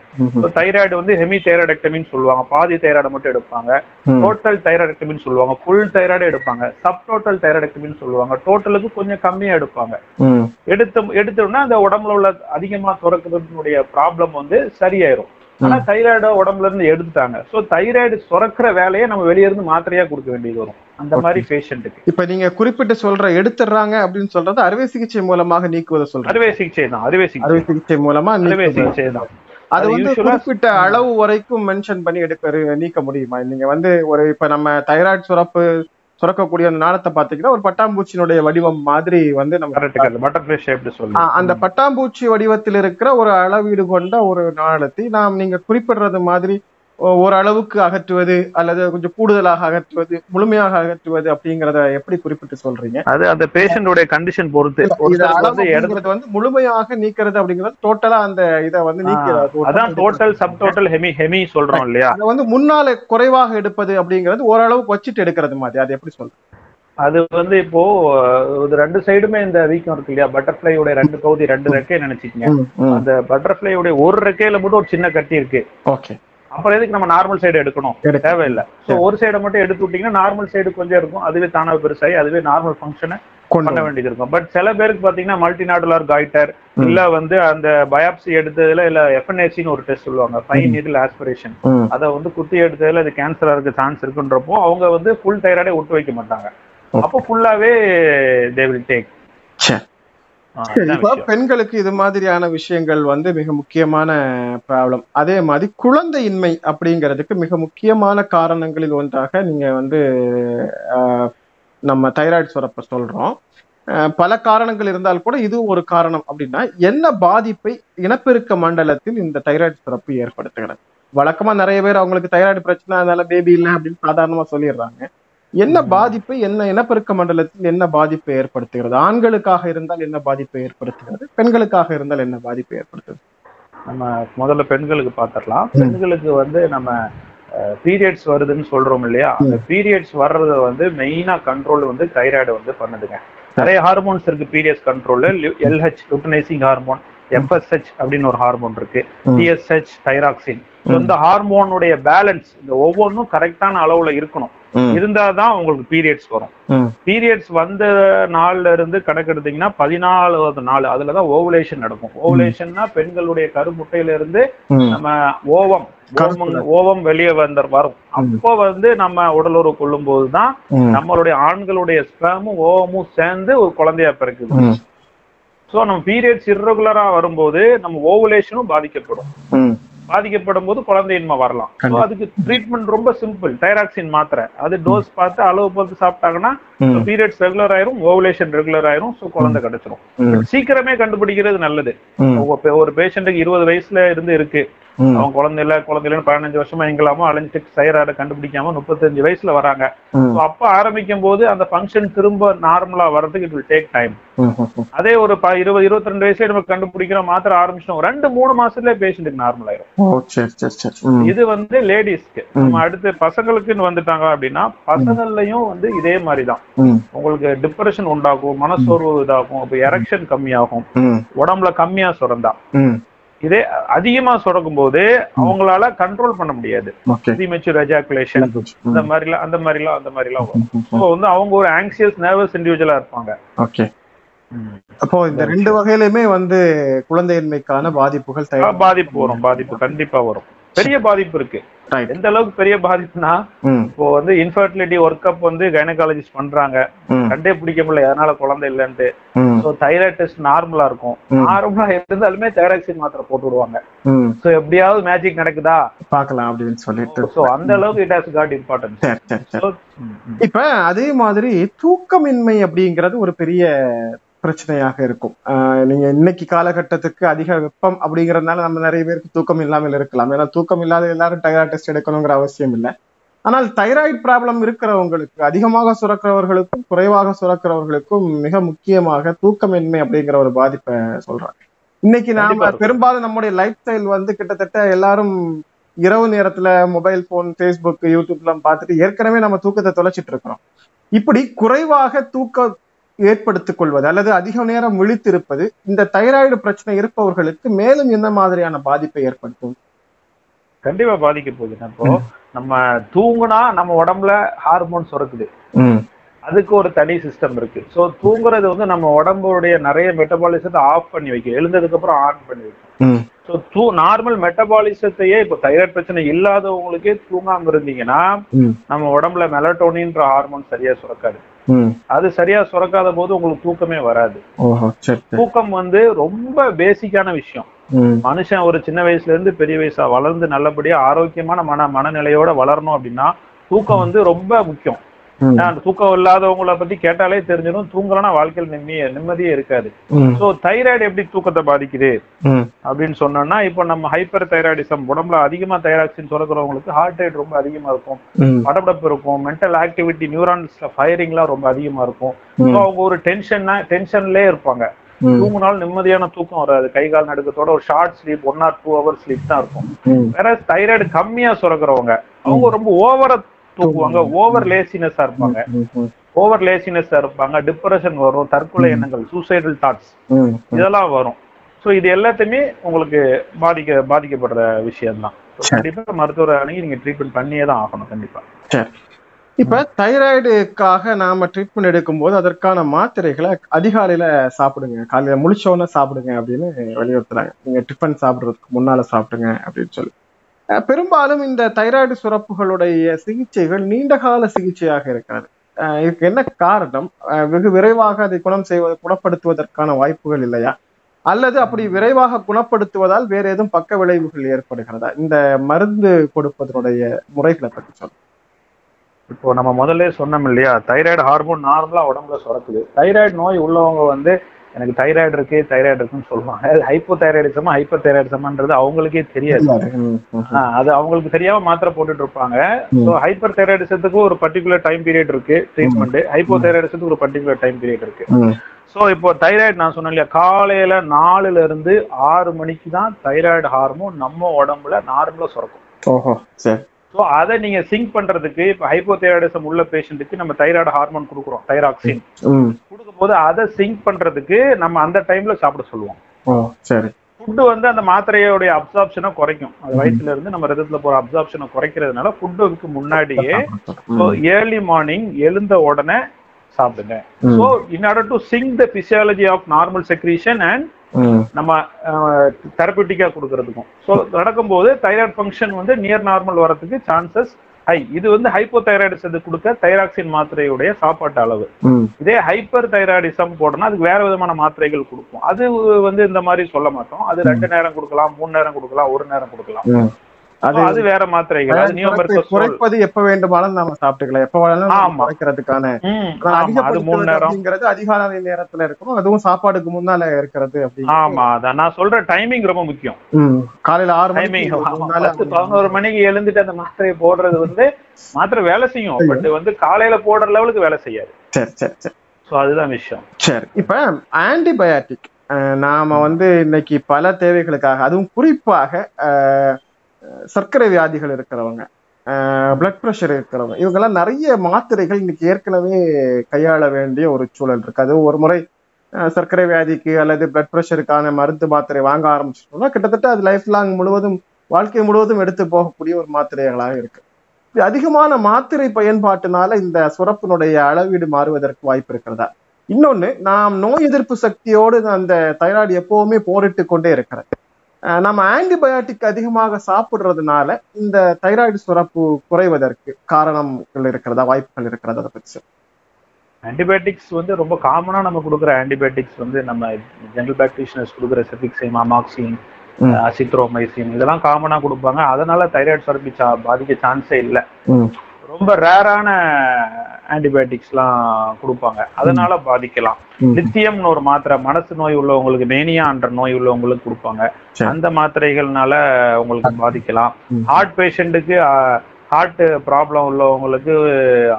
தைராய்டு வந்து ஹெமி தைராய்டெக்டமின்னு சொல்லுவாங்க. பாதி தைராய்டை மட்டும் எடுப்பாங்க. டோட்டல் தைராய்டெக்டமின்னு சொல்லுவாங்க. ஃபுல் தைராய்டு எடுப்பாங்க. சப் டோட்டல் தைராய்டெக்டமின்னு சொல்லுவாங்க டோட்டலுக்கு கொஞ்சம் கம்மியா எடுப்பாங்க. எடுத்து எடுத்தோம்னா அந்த உடம்புல உள்ள அதிகமா சுரக்கிறதுனுடைய ப்ராப்ளம் வந்து சரியாயிரும். ஆனா தைராய்டு உடம்புல இருந்து எடுத்துட்டாங்க. சோ தைராய்டு சுரக்கிற வேலையை நம்ம வெளிய இருந்து மாத்திரையா கொடுக்க வேண்டியது வரும். அந்த மாதிரி பேஷண்ட்டுக்கு இப்ப நீங்க குறிப்பிட்டு சொல்ற எடுத்துடுறாங்க அப்படின்னு சொல்றது அறுவை சிகிச்சை மூலமாக நீக்குவதை சொல்றீங்க. அறுவை சிகிச்சை தான் அறுவை சிகிச்சை. அறுவை சிகிச்சை மூலமா அறுவை. சிகிச்சை தான். அது வந்து குறிப்பிட்ட அளவு வரைக்கும் மென்ஷன் பண்ணி எடுக்க நீக்க முடியுமா? நீங்க வந்து ஒரு இப்ப நம்ம தைராய்டு சுரப்பு சுரக்கக்கூடிய அந்த நாளத்தை பாத்தீங்கன்னா ஒரு பட்டாம்பூச்சியினுடைய வடிவம் மாதிரி வந்து நம்ம பட்டர்ஃபிளை ஷேப்டு ஆ, சொல்லி அந்த பட்டாம்பூச்சி வடிவத்தில் இருக்கிற ஒரு அளவீடு கொண்ட ஒரு நாளத்தை நாம் நீங்க குறிப்பிடுறது மாதிரி ஓரளவுக்கு அகற்றுவது அல்லது கொஞ்சம் கூடுதலாக அகற்றுவது முழுமையாக அகற்றுவது அப்படிங்கறத எப்படி குறிப்பிட்டு சொல்றீங்க? அது அந்த பேஷண்டோட கண்டிஷன் பொறுத்து. வந்து முழுமையாக நீக்கிறது அப்படிங்கிறது டோட்டலா அந்த இதை வந்து நீக்கிறது. அதான் total sub total hemi hemi சொல்றோம் இல்லையா? அதை வந்து முன்னால குறைவாக எடுப்பது அப்படிங்கிறது ஓரளவுக்கு வச்சுட்டு எடுக்கிறது மாதிரி. அது எப்படி சொல்றது? அது வந்து இப்போ ரெண்டு சைடுமே இந்த வீக்கம் இருக்கு இல்லையா? பட்டர்ஃபிளையோட ரெண்டு பகுதி ரெண்டு ரெக்கை நினைச்சுக்கங்க. அந்த பட்டர்ஃபிளையோட ஒரு ரெக்கையில மட்டும் ஒரு சின்ன கட்டி இருக்கு. ஓகே அப்புறம் எதுக்கு நம்ம நார்மல் சைடு எடுக்கணும்? எடுக்க. தேவையில்லை. சோ ஒரு சைடை மட்டும் எடுத்து விட்டீங்கன்னா நார்மல் சைடு கொஞ்சம் இருக்கும். அதுவே தானா பெருசாகி அதுவே நார்மல் ஃபங்க்ஷனை பண்ண வேண்டியது இருக்கும். பட் சில பேருக்கு பாத்தீங்கன்னா மல்டிநாடுலார் காய்டர் ம். இல்ல வந்து அந்த பயாப்சி எடுத்ததுல இல்ல எஃப்என்ஏசின்னு ஒரு டெஸ்ட் சொல்லுவாங்க. Fine needle aspiration. அதை வந்து குத்தி எடுத்ததுல இது கேன்சரா இருக்க சான்ஸ் இருக்குன்றப்போ அவங்க வந்து ஃபுல் தைராய்டே விட்டு வைக்க மாட்டாங்க. அப்போ ஃபுல்லாவே தே வில் டேக் பெண்களுக்கு இது மாதிரியான விஷயங்கள் வந்து மிக முக்கியமான ப்ராப்ளம் அதே மாதிரி குழந்தையின்மை அப்படிங்கிறதுக்கு மிக முக்கியமான காரணங்களில் ஒன்றாக நீங்க வந்து ஆஹ், நம்ம தைராய்டு சுரப்ப சொல்றோம். பல காரணங்கள் இருந்தால் கூட இது ஒரு காரணம் அப்படின்னா என்ன பாதிப்பை இனப்பெருக்க மண்டலத்தில் இந்த தைராய்டு சுரப்பு ஏற்படுத்துகிறது? வழக்கமா நிறைய பேர் அவங்களுக்கு தைராய்டு பிரச்சனை அதனால பேபி இல்லை அப்படின்னு சாதாரணமா சொல்லிடுறாங்க. என்ன. பாதிப்பு என்ன இனப்பெருக்க மண்டலத்தில் என்ன பாதிப்பை ஏற்படுத்துகிறது? ஆண்களுக்காக இருந்தால் என்ன பாதிப்பை ஏற்படுத்துகிறது? பெண்களுக்காக இருந்தால் என்ன பாதிப்பை ஏற்படுத்துகிறது? நம்ம முதல்ல பெண்களுக்கு பாத்திரலாம். ம். பெண்களுக்கு வந்து நம்ம பீரியட்ஸ் வருதுன்னு சொல்றோம் இல்லையா? அந்த பீரியட்ஸ் வர்றத வந்து மெயினா கண்ட்ரோல் வந்து தைராய்டு வந்து பண்ணுதுங்க. நிறைய ஹார்மோன்ஸ் இருக்கு periods control LH luteinising hormone FSH அப்படின்னு ஒரு ஹார்மோன் இருக்கு. TSH thyroxine. இந்த ஹார்மோனுடைய பேலன்ஸ் இந்த ஒவ்வொன்றும் கரெக்டான அளவுல இருக்கணும். இருந்தாதான் உங்களுக்கு பீரியட்ஸ் வரும். பீரியட்ஸ் வந்த நாள்ல இருந்து கணக்கெடுத்தீங்கன்னா பதினாலாவது நாள் அதுலதான் ஓவுலேஷன் நடக்கும். ஓவுலேஷன்னா பெண்களுடைய கருமுட்டையில இருந்து. நம்ம ஓவம் ஓவம் வெளியே வந்த வரும். அப்போ வந்து நம்ம உடலுறவு கொள்ளும் போதுதான். நம்மளுடைய ஆண்களுடைய ஸ்பேமும் ஓவமும் சேர்ந்து ஒரு குழந்தையா பிறக்குது. சோ நம்ம பீரியட்ஸ் irregular-ஆ வரும்போது நம்ம ஓவுலேஷனும் பாதிக்கப்படும். பாதிக்கப்படும் போது குழந்தையின்மை வரலாம். அதுக்கு ட்ரீட்மெண்ட் ரொம்ப சிம்பிள் தைராக்சின் மாத்திரை அது டோஸ் பார்த்து அளவு பார்த்து சாப்பிட்டாங்கன்னா. பீரியட்ஸ் ரெகுலர் ஆயிரும் ஓவுலேஷன் ரெகுலர் ஆயிரும் ஸோ குழந்தை கிடைச்சிரும். சீக்கிரமே கண்டுபிடிக்கிறது நல்லது ஒரு பேஷண்ட்டுக்கு இருபது வயசுல இருந்து இருக்கு அவங்க குழந்தை இல்ல குழந்தை இல்லைன்னு பதினஞ்சு வருஷமா எங்கலாமோ அலைஞ்சு சைராட கண்டுபிடிக்காம முப்பத்தஞ்சு வயசுல வராங்க. அப்ப ஆரம்பிக்கும் போது அந்த ஃபங்க்ஷன் திரும்ப நார்மலா வர்றதுக்கு இட் வில் டேக் டைம். அதே ஒரு இருபது இருபத்தி ரெண்டு வயசுல நம்ம கண்டுபிடிக்கிறோம் மாத்திரை ஆரம்பிச்சிட்டோம். ரெண்டு மூணு மாசத்துல பேஷண்ட்டுக்கு நார்மல் ஆயிரும். இது வந்து லேடிஸ்க்கு நம்ம அடுத்து பசங்களுக்குன்னு வந்துட்டாங்க அப்படின்னா பசங்கள்லயும் வந்து இதே மாதிரிதான். உங்களுக்கு டிப்ரெஷன் உண்டாகும் மனசோர்வு இதாகும் இப்ப எரெக்ஷன் கம்மியாகும். உடம்புல கம்மியா சுரந்தா. இதே அதிகமா சுரக்கும் போது அவங்களால கண்ட்ரோல் பண்ண முடியாது. ஓகே ப்ரீமெச்சூர் எஜாகுலேஷன் அந்த. மாதிரிலாம் அந்த மாதிரிலாம் அந்த மாதிரிலாம் வரும். வந்து அவங்க ஒரு ஆங்ஷியஸ் நர்வஸ் இண்டிவிஜுவலா இருப்பாங்க. ஓகே அப்போ இந்த ரெண்டு வகையிலுமே வந்து குழந்தையின்மைக்கான பாதிப்புகள் பாதிப்பு வரும் பாதிப்பு கண்டிப்பா வரும். பெரிய பாதிப்பு இருக்கு. எந்த அளவுக்கு பெரிய பாதிப்புனா இப்போ வந்து இன்ஃபர்டிலிட்டி ஒர்க் அப் வந்து கைனகாலஜிஸ்ட் பண்றாங்க. கண்டே பிடிக்க முடியல எதனால குழந்தை இல்லைன்ட்டு. ஸோ தைராய்ட் டெஸ்ட் நார்மலா இருக்கும். நார்மலா இருந்தாலுமே தைராக்சின் மாத்திரை போட்டு விடுவாங்க. ஸோ எப்படியாவது மேஜிக் நடக்குதா? பார்க்கலாம் அப்படின்னு சொல்லிட்டு. ஸோ அந்த அளவுக்கு இட் ஹாஸ் காட் இம்பார்ட்டன்ஸ் இப்ப அதே மாதிரி தூக்கமின்மை அப்படிங்கிறது ஒரு பெரிய பிரச்சனையாக இருக்கும். நீங்க இன்னைக்கு காலகட்டத்துக்கு அதிக வெப்பம் அப்படிங்கறதுனால நம்ம நிறைய பேருக்கு தூக்கம் இல்லாமல் இருக்கலாம். ஏன்னா தூக்கம் இல்லாத எல்லாரும் தைராய்டு டெஸ்ட் எடுக்கணுங்கிற அவசியம் இல்லை. ஆனால் தைராய்டு ப்ராப்ளம் இருக்கிறவங்களுக்கு அதிகமாக சுரக்கிறவர்களுக்கும் குறைவாக சுரக்கிறவர்களுக்கும் மிக முக்கியமாக தூக்கமின்மை அப்படிங்கிற ஒரு பாதிப்பை சொல்றாங்க. இன்னைக்கு நாம. பெரும்பாலும் நம்முடைய லைஃப் ஸ்டைல் வந்து கிட்டத்தட்ட எல்லாரும் இரவு நேரத்துல மொபைல் போன் ஃபேஸ்புக் யூடியூப்லாம் பார்த்துட்டு ஏற்கனவே நம்ம தூக்கத்தை தொலைச்சிட்டு இருக்கிறோம். இப்படி குறைவாக தூக்க ஏற்படுத்திக் கொள்வது அல்லது அதிக நேரம் விழித்திருப்பது இந்த தைராய்டு பிரச்சனை இருப்பவர்களுக்கு மேலும் என்ன மாதிரியான பாதிப்பை ஏற்படுத்தும். கண்டிப்பா பாதிக்க போகுது. இப்போ நம்ம தூங்குனா நம்ம உடம்புல ஹார்மோன் சுரக்குது. அதுக்கு ஒரு தனி சிஸ்டம் இருக்கு. ஸோ தூங்குறது வந்து நம்ம உடம்புடைய நிறைய மெட்டபாலிசத்தை ஆஃப் பண்ணி வைக்கும். எழுந்ததுக்கு அப்புறம் ஆன் பண்ணி வைக்கும். ஸோ தூ நார்மல் மெட்டபாலிசத்தையே இப்போ தைராய்டு பிரச்சனை இல்லாதவங்களுக்கே தூங்காம இருந்தீங்கன்னா நம்ம உடம்புல மெலட்டோனின்ற ஹார்மோன் சரியா சுரக்காது. அது சரியா சுரக்காத போது உங்களுக்கு தூக்கமே வராது. தூக்கம் வந்து ரொம்ப பேசிக்கான விஷயம். மனுஷன் ஒரு சின்ன வயசுல இருந்து பெரிய வயசா வளர்ந்து நல்லபடியா ஆரோக்கியமான மன மனநிலையோட வளரணும் அப்படின்னா தூக்கம் வந்து ரொம்ப முக்கியம். அந்த தூக்கம் இல்லாதவங்கள பத்தி கேட்டாலே தெரிஞ்சிடும். தூங்கலன்னா வாழ்க்கையில் நிம்மதியே நிம்மதியே இருக்காது. சோ தைராய்டு எப்படி தூக்கத்தை பாதிக்குது? அப்படின்னு சொன்னோம்னா இப்போ நம்ம ஹைப்பர் தைராய்டிசம் உடம்புல அதிகமா தைராக்சின் சுரக்கிறவங்களுக்கு ஹார்ட் ரேட் ரொம்ப அதிகமா இருக்கும். ம். படபடப்பு இருக்கும். மென்டல் ஆக்டிவிட்டி நியூரான்ஸ்ல ஃபயரிங்லாம் ரொம்ப அதிகமா இருக்கும். ஸோ அவங்க ஒரு டென்ஷன்னா டென்ஷன்லயே இருப்பாங்க. தூங்குனாலும் நிம்மதியான தூக்கம் வராது. கை கால் நடுக்கத்தோட ஒரு short sleep one or two hour sleep தான் இருக்கும். வேற தைராய்டு கம்மியா சுரக்கிறவங்க அவங்க ரொம்ப ஓவரா தூங்குவாங்க ஓவர் லேசினஸா இருப்பாங்க. ஓவர் லேசினஸா இருப்பாங்க. டிப்ரெஷன் வரும். தற்கொலை எண்ணங்கள் சூசைடல் தாட்ஸ் இதெல்லாம் வரும். ஸோ இது எல்லாத்தையுமே உங்களுக்கு பாதிக்க பாதிக்கப்படுற விஷயம்தான். So, சரி. கண்டிப்பா மருத்துவரை அணுகி நீங்க ட்ரீட்மெண்ட் பண்ணியே தான் ஆகணும். கண்டிப்பா. சரி. இப்ப தைராய்டுக்காக நாம ட்ரீட்மெண்ட் எடுக்கும்போது அதற்கான மாத்திரைகளை அதிகாலையில சாப்பிடுங்க. காலையில முழிச்சோன்னு சாப்பிடுங்க அப்படின்னு வலியுறுத்துறாங்க. நீங்க டிஃபன் சாப்பிடுறதுக்கு முன்னால சாப்பிடுங்க அப்படின்னு சொல்லி. பெரும்பாலும் இந்த தைராய்டு சுரப்புகளுடைய சிகிச்சைகள் நீண்ட கால சிகிச்சையாக இருக்கிறது. இதுக்கு என்ன காரணம்? அஹ் வெகு விரைவாக அதை குணம் செய்வது குணப்படுத்துவதற்கான வாய்ப்புகள் இல்லையா? அல்லது அப்படி விரைவாக குணப்படுத்துவதால் வேற எதுவும் பக்க விளைவுகள் ஏற்படுகிறதா? இந்த மருந்து கொடுப்பதனுடைய முறைகளை பற்றி சொல்லுங்க. இப்போ நம்ம முதல்ல சொன்னோம் இல்லையா? தைராய்டு ஹார்மோன் நார்மலா உடம்புல சுரக்குது. தைராய்டு நோய் உள்ளவங்க வந்து எனக்கு தைராய்டு இருக்கு தைராய்டு இருக்குன்னு சொல்லுவாங்க. ஹைப்போ தைராய்டிசமா ஹைப்பர் தைராய்டிசமான்றது அவங்களுக்கே தெரியாது. அது அவங்களுக்கு தெரியாம மாத்திரை போட்டுட்டு இருப்பாங்க. ஸோ ஹைப்பர் தைராய்டிசத்துக்கு ஒரு பர்டிகுலர் டைம் பீரியட் இருக்கு ட்ரீட்மெண்ட் ஹைப்போ தைராய்டிசத்துக்கு ஒரு பர்டிகுலர் டைம் பீரியட் இருக்கு. ஸோ இப்போ தைராய்டு நான் சொன்னேன் இல்லையா காலையில நாலுல இருந்து ஆறு மணிக்கு தான் தைராய்டு ஹார்மோன் நம்ம உடம்புல நார்மலா சுரக்கும். ஸோ அதை நீங்க சிங்க் பண்றதுக்கு இப்போ ஹைப்போ தைராய்டிசம் உள்ள பேஷண்ட்டுக்கு நம்ம தைராய்டு ஹார்மோன் கொடுக்குறோம் தைராக்சின் ம். கொடுக்கும்போது அதை சிங்க் பண்றதுக்கு நம்ம அந்த டைம்ல சாப்பிட சொல்லுவோம். சரி. ஃபுட்டு வந்து அந்த மாத்திரையோடைய அப்சார்ப்ஷனை குறைக்கும். அது வயிற்றுல இருந்து நம்ம ரத்தத்துல போற அப்சார்ப்ஷனை குறைக்கிறதுனால ஃபுட்டுக்கு முன்னாடியே ஏர்லி மார்னிங் எழுந்த உடனே சாப்பிடுங்க. So in order to sync the physiology of normal secretion and நம்ம தெரப்பிட்டிக்கா கொடுக்கறதுக்கும். ஸோ நடக்கும்போது தைராய்டு ஃபங்க்ஷன் வந்து நியர் நார்மல் வரதுக்கு சான்சஸ் ஹை இது வந்து ஹைப்போ தைராய்டிசத்துக்கு கொடுக்க தைராக்சின் மாத்திரையுடைய சாப்பாட்டு அளவு. இதே ஹைப்பர் தைராய்டிசம் போடணும்னா அதுக்கு வேற விதமான மாத்திரைகள் கொடுப்போம் அது வந்து இந்த மாதிரி சொல்ல மாட்டோம். அது ரெண்டு நேரம் கொடுக்கலாம் மூணு நேரம் கொடுக்கலாம் ஒரு நேரம் கொடுக்கலாம். அது வேற மாத்திரைகள். குறைப்பது எப்ப வேண்டுமானாலும் நாம சாப்பிட்டுக்கலாம். எப்ப வேணாலும். குறைக்கிறதுக்கான ம் ஆனா ஆமா. அது மூணு அதிகப்படுத்துவது நேரம். அப்படிங்கிறது அதிகாலை நேரத்துல இருக்கணும் அதுவும் சாப்பாடுக்கு முன்னால இருக்கிறது ஆமா அதான். நான் சொல்ற டைமிங் ரொம்ப முக்கியம். காலையில ஆறு பத்து பதினோரு மணிக்கு எழுந்துட்டு அந்த மாத்திரையை போடுறது வந்து மாத்திரை வேலை செய்யும். பட் வந்து காலையில போடுற லெவலுக்கு வேலை செய்யாது. சரி சரி சரி. சோ அதுதான் விஷயம். சரி. இப்ப ஆன்டிபயாட்டிக் நாம வந்து இன்னைக்கு பல தேவைகளுக்காக அதுவும் குறிப்பாக அஹ், சர்க்கரை வியாதிகள் இருக்கிறவங்க பிளட் ப்ரெஷர் இருக்கிறவங்க இவங்கெல்லாம் நிறைய மாத்திரைகள் இன்னைக்கு ஏற்கனவே கையாள வேண்டிய ஒரு சூழல் இருக்கு. அது ஒரு முறை சர்க்கரை வியாதிக்கு அல்லது பிளட் ப்ரெஷருக்கான மருந்து மாத்திரை வாங்க ஆரம்பிச்சிட்டோம்னா கிட்டத்தட்ட அது லைஃப் லாங் முழுவதும் வாழ்க்கை முழுவதும் எடுத்து போகக்கூடிய ஒரு மாத்திரைகளாக இருக்கு. அதிகமான மாத்திரை பயன்பாட்டினால இந்த சுரப்பினுடைய அளவீடு மாறுவதற்கு வாய்ப்பு இருக்கிறதா? இன்னொன்னு நாம் நோய் எதிர்ப்பு சக்தியோடு அந்த தைராய்டு எப்பவுமே போரிட்டு கொண்டே இருக்கிறது. நம்ம ஆன்டிபயாட்டிக் அதிகமாக சாப்பிடுறதுனால இந்த தைராய்டு சுரப்பு குறைவதற்கு காரணங்கள் இருக்கிறதா வாய்ப்புகள் இருக்கிறதா அதை பற்றி. ஆன்டிபயோட்டிக்ஸ் வந்து ரொம்ப காமனா நம்ம கொடுக்குற ஆன்டிபயோட்டிக்ஸ் வந்து நம்ம ஜெனரல் பிராக்டிஷனர்ஸ் கொடுக்குற செபிக்சைம் அமாக்சின். அசித்ரோமைசின் இதெல்லாம் காமனா கொடுப்பாங்க அதனால தைராய்டு சுரப்பி பாதிக்க சான்ஸே இல்லை ரொம்ப ரேரான ஆன்டிபயோட்டிக்ஸ்லாம் கொடுப்பாங்க. அதனால பாதிக்கலாம். ம், லித்தியம்னு ஒரு மாத்திரை மனசு நோய் உள்ளவங்களுக்கு மேனியான்ற நோய் உள்ளவங்களுக்கு கொடுப்பாங்க. அந்த மாத்திரைகள்னால உங்களுக்கு பாதிக்கலாம். ஹார்ட் பேஷண்ட்டுக்கு ஹார்ட் ப்ராப்ளம் உள்ளவங்களுக்கு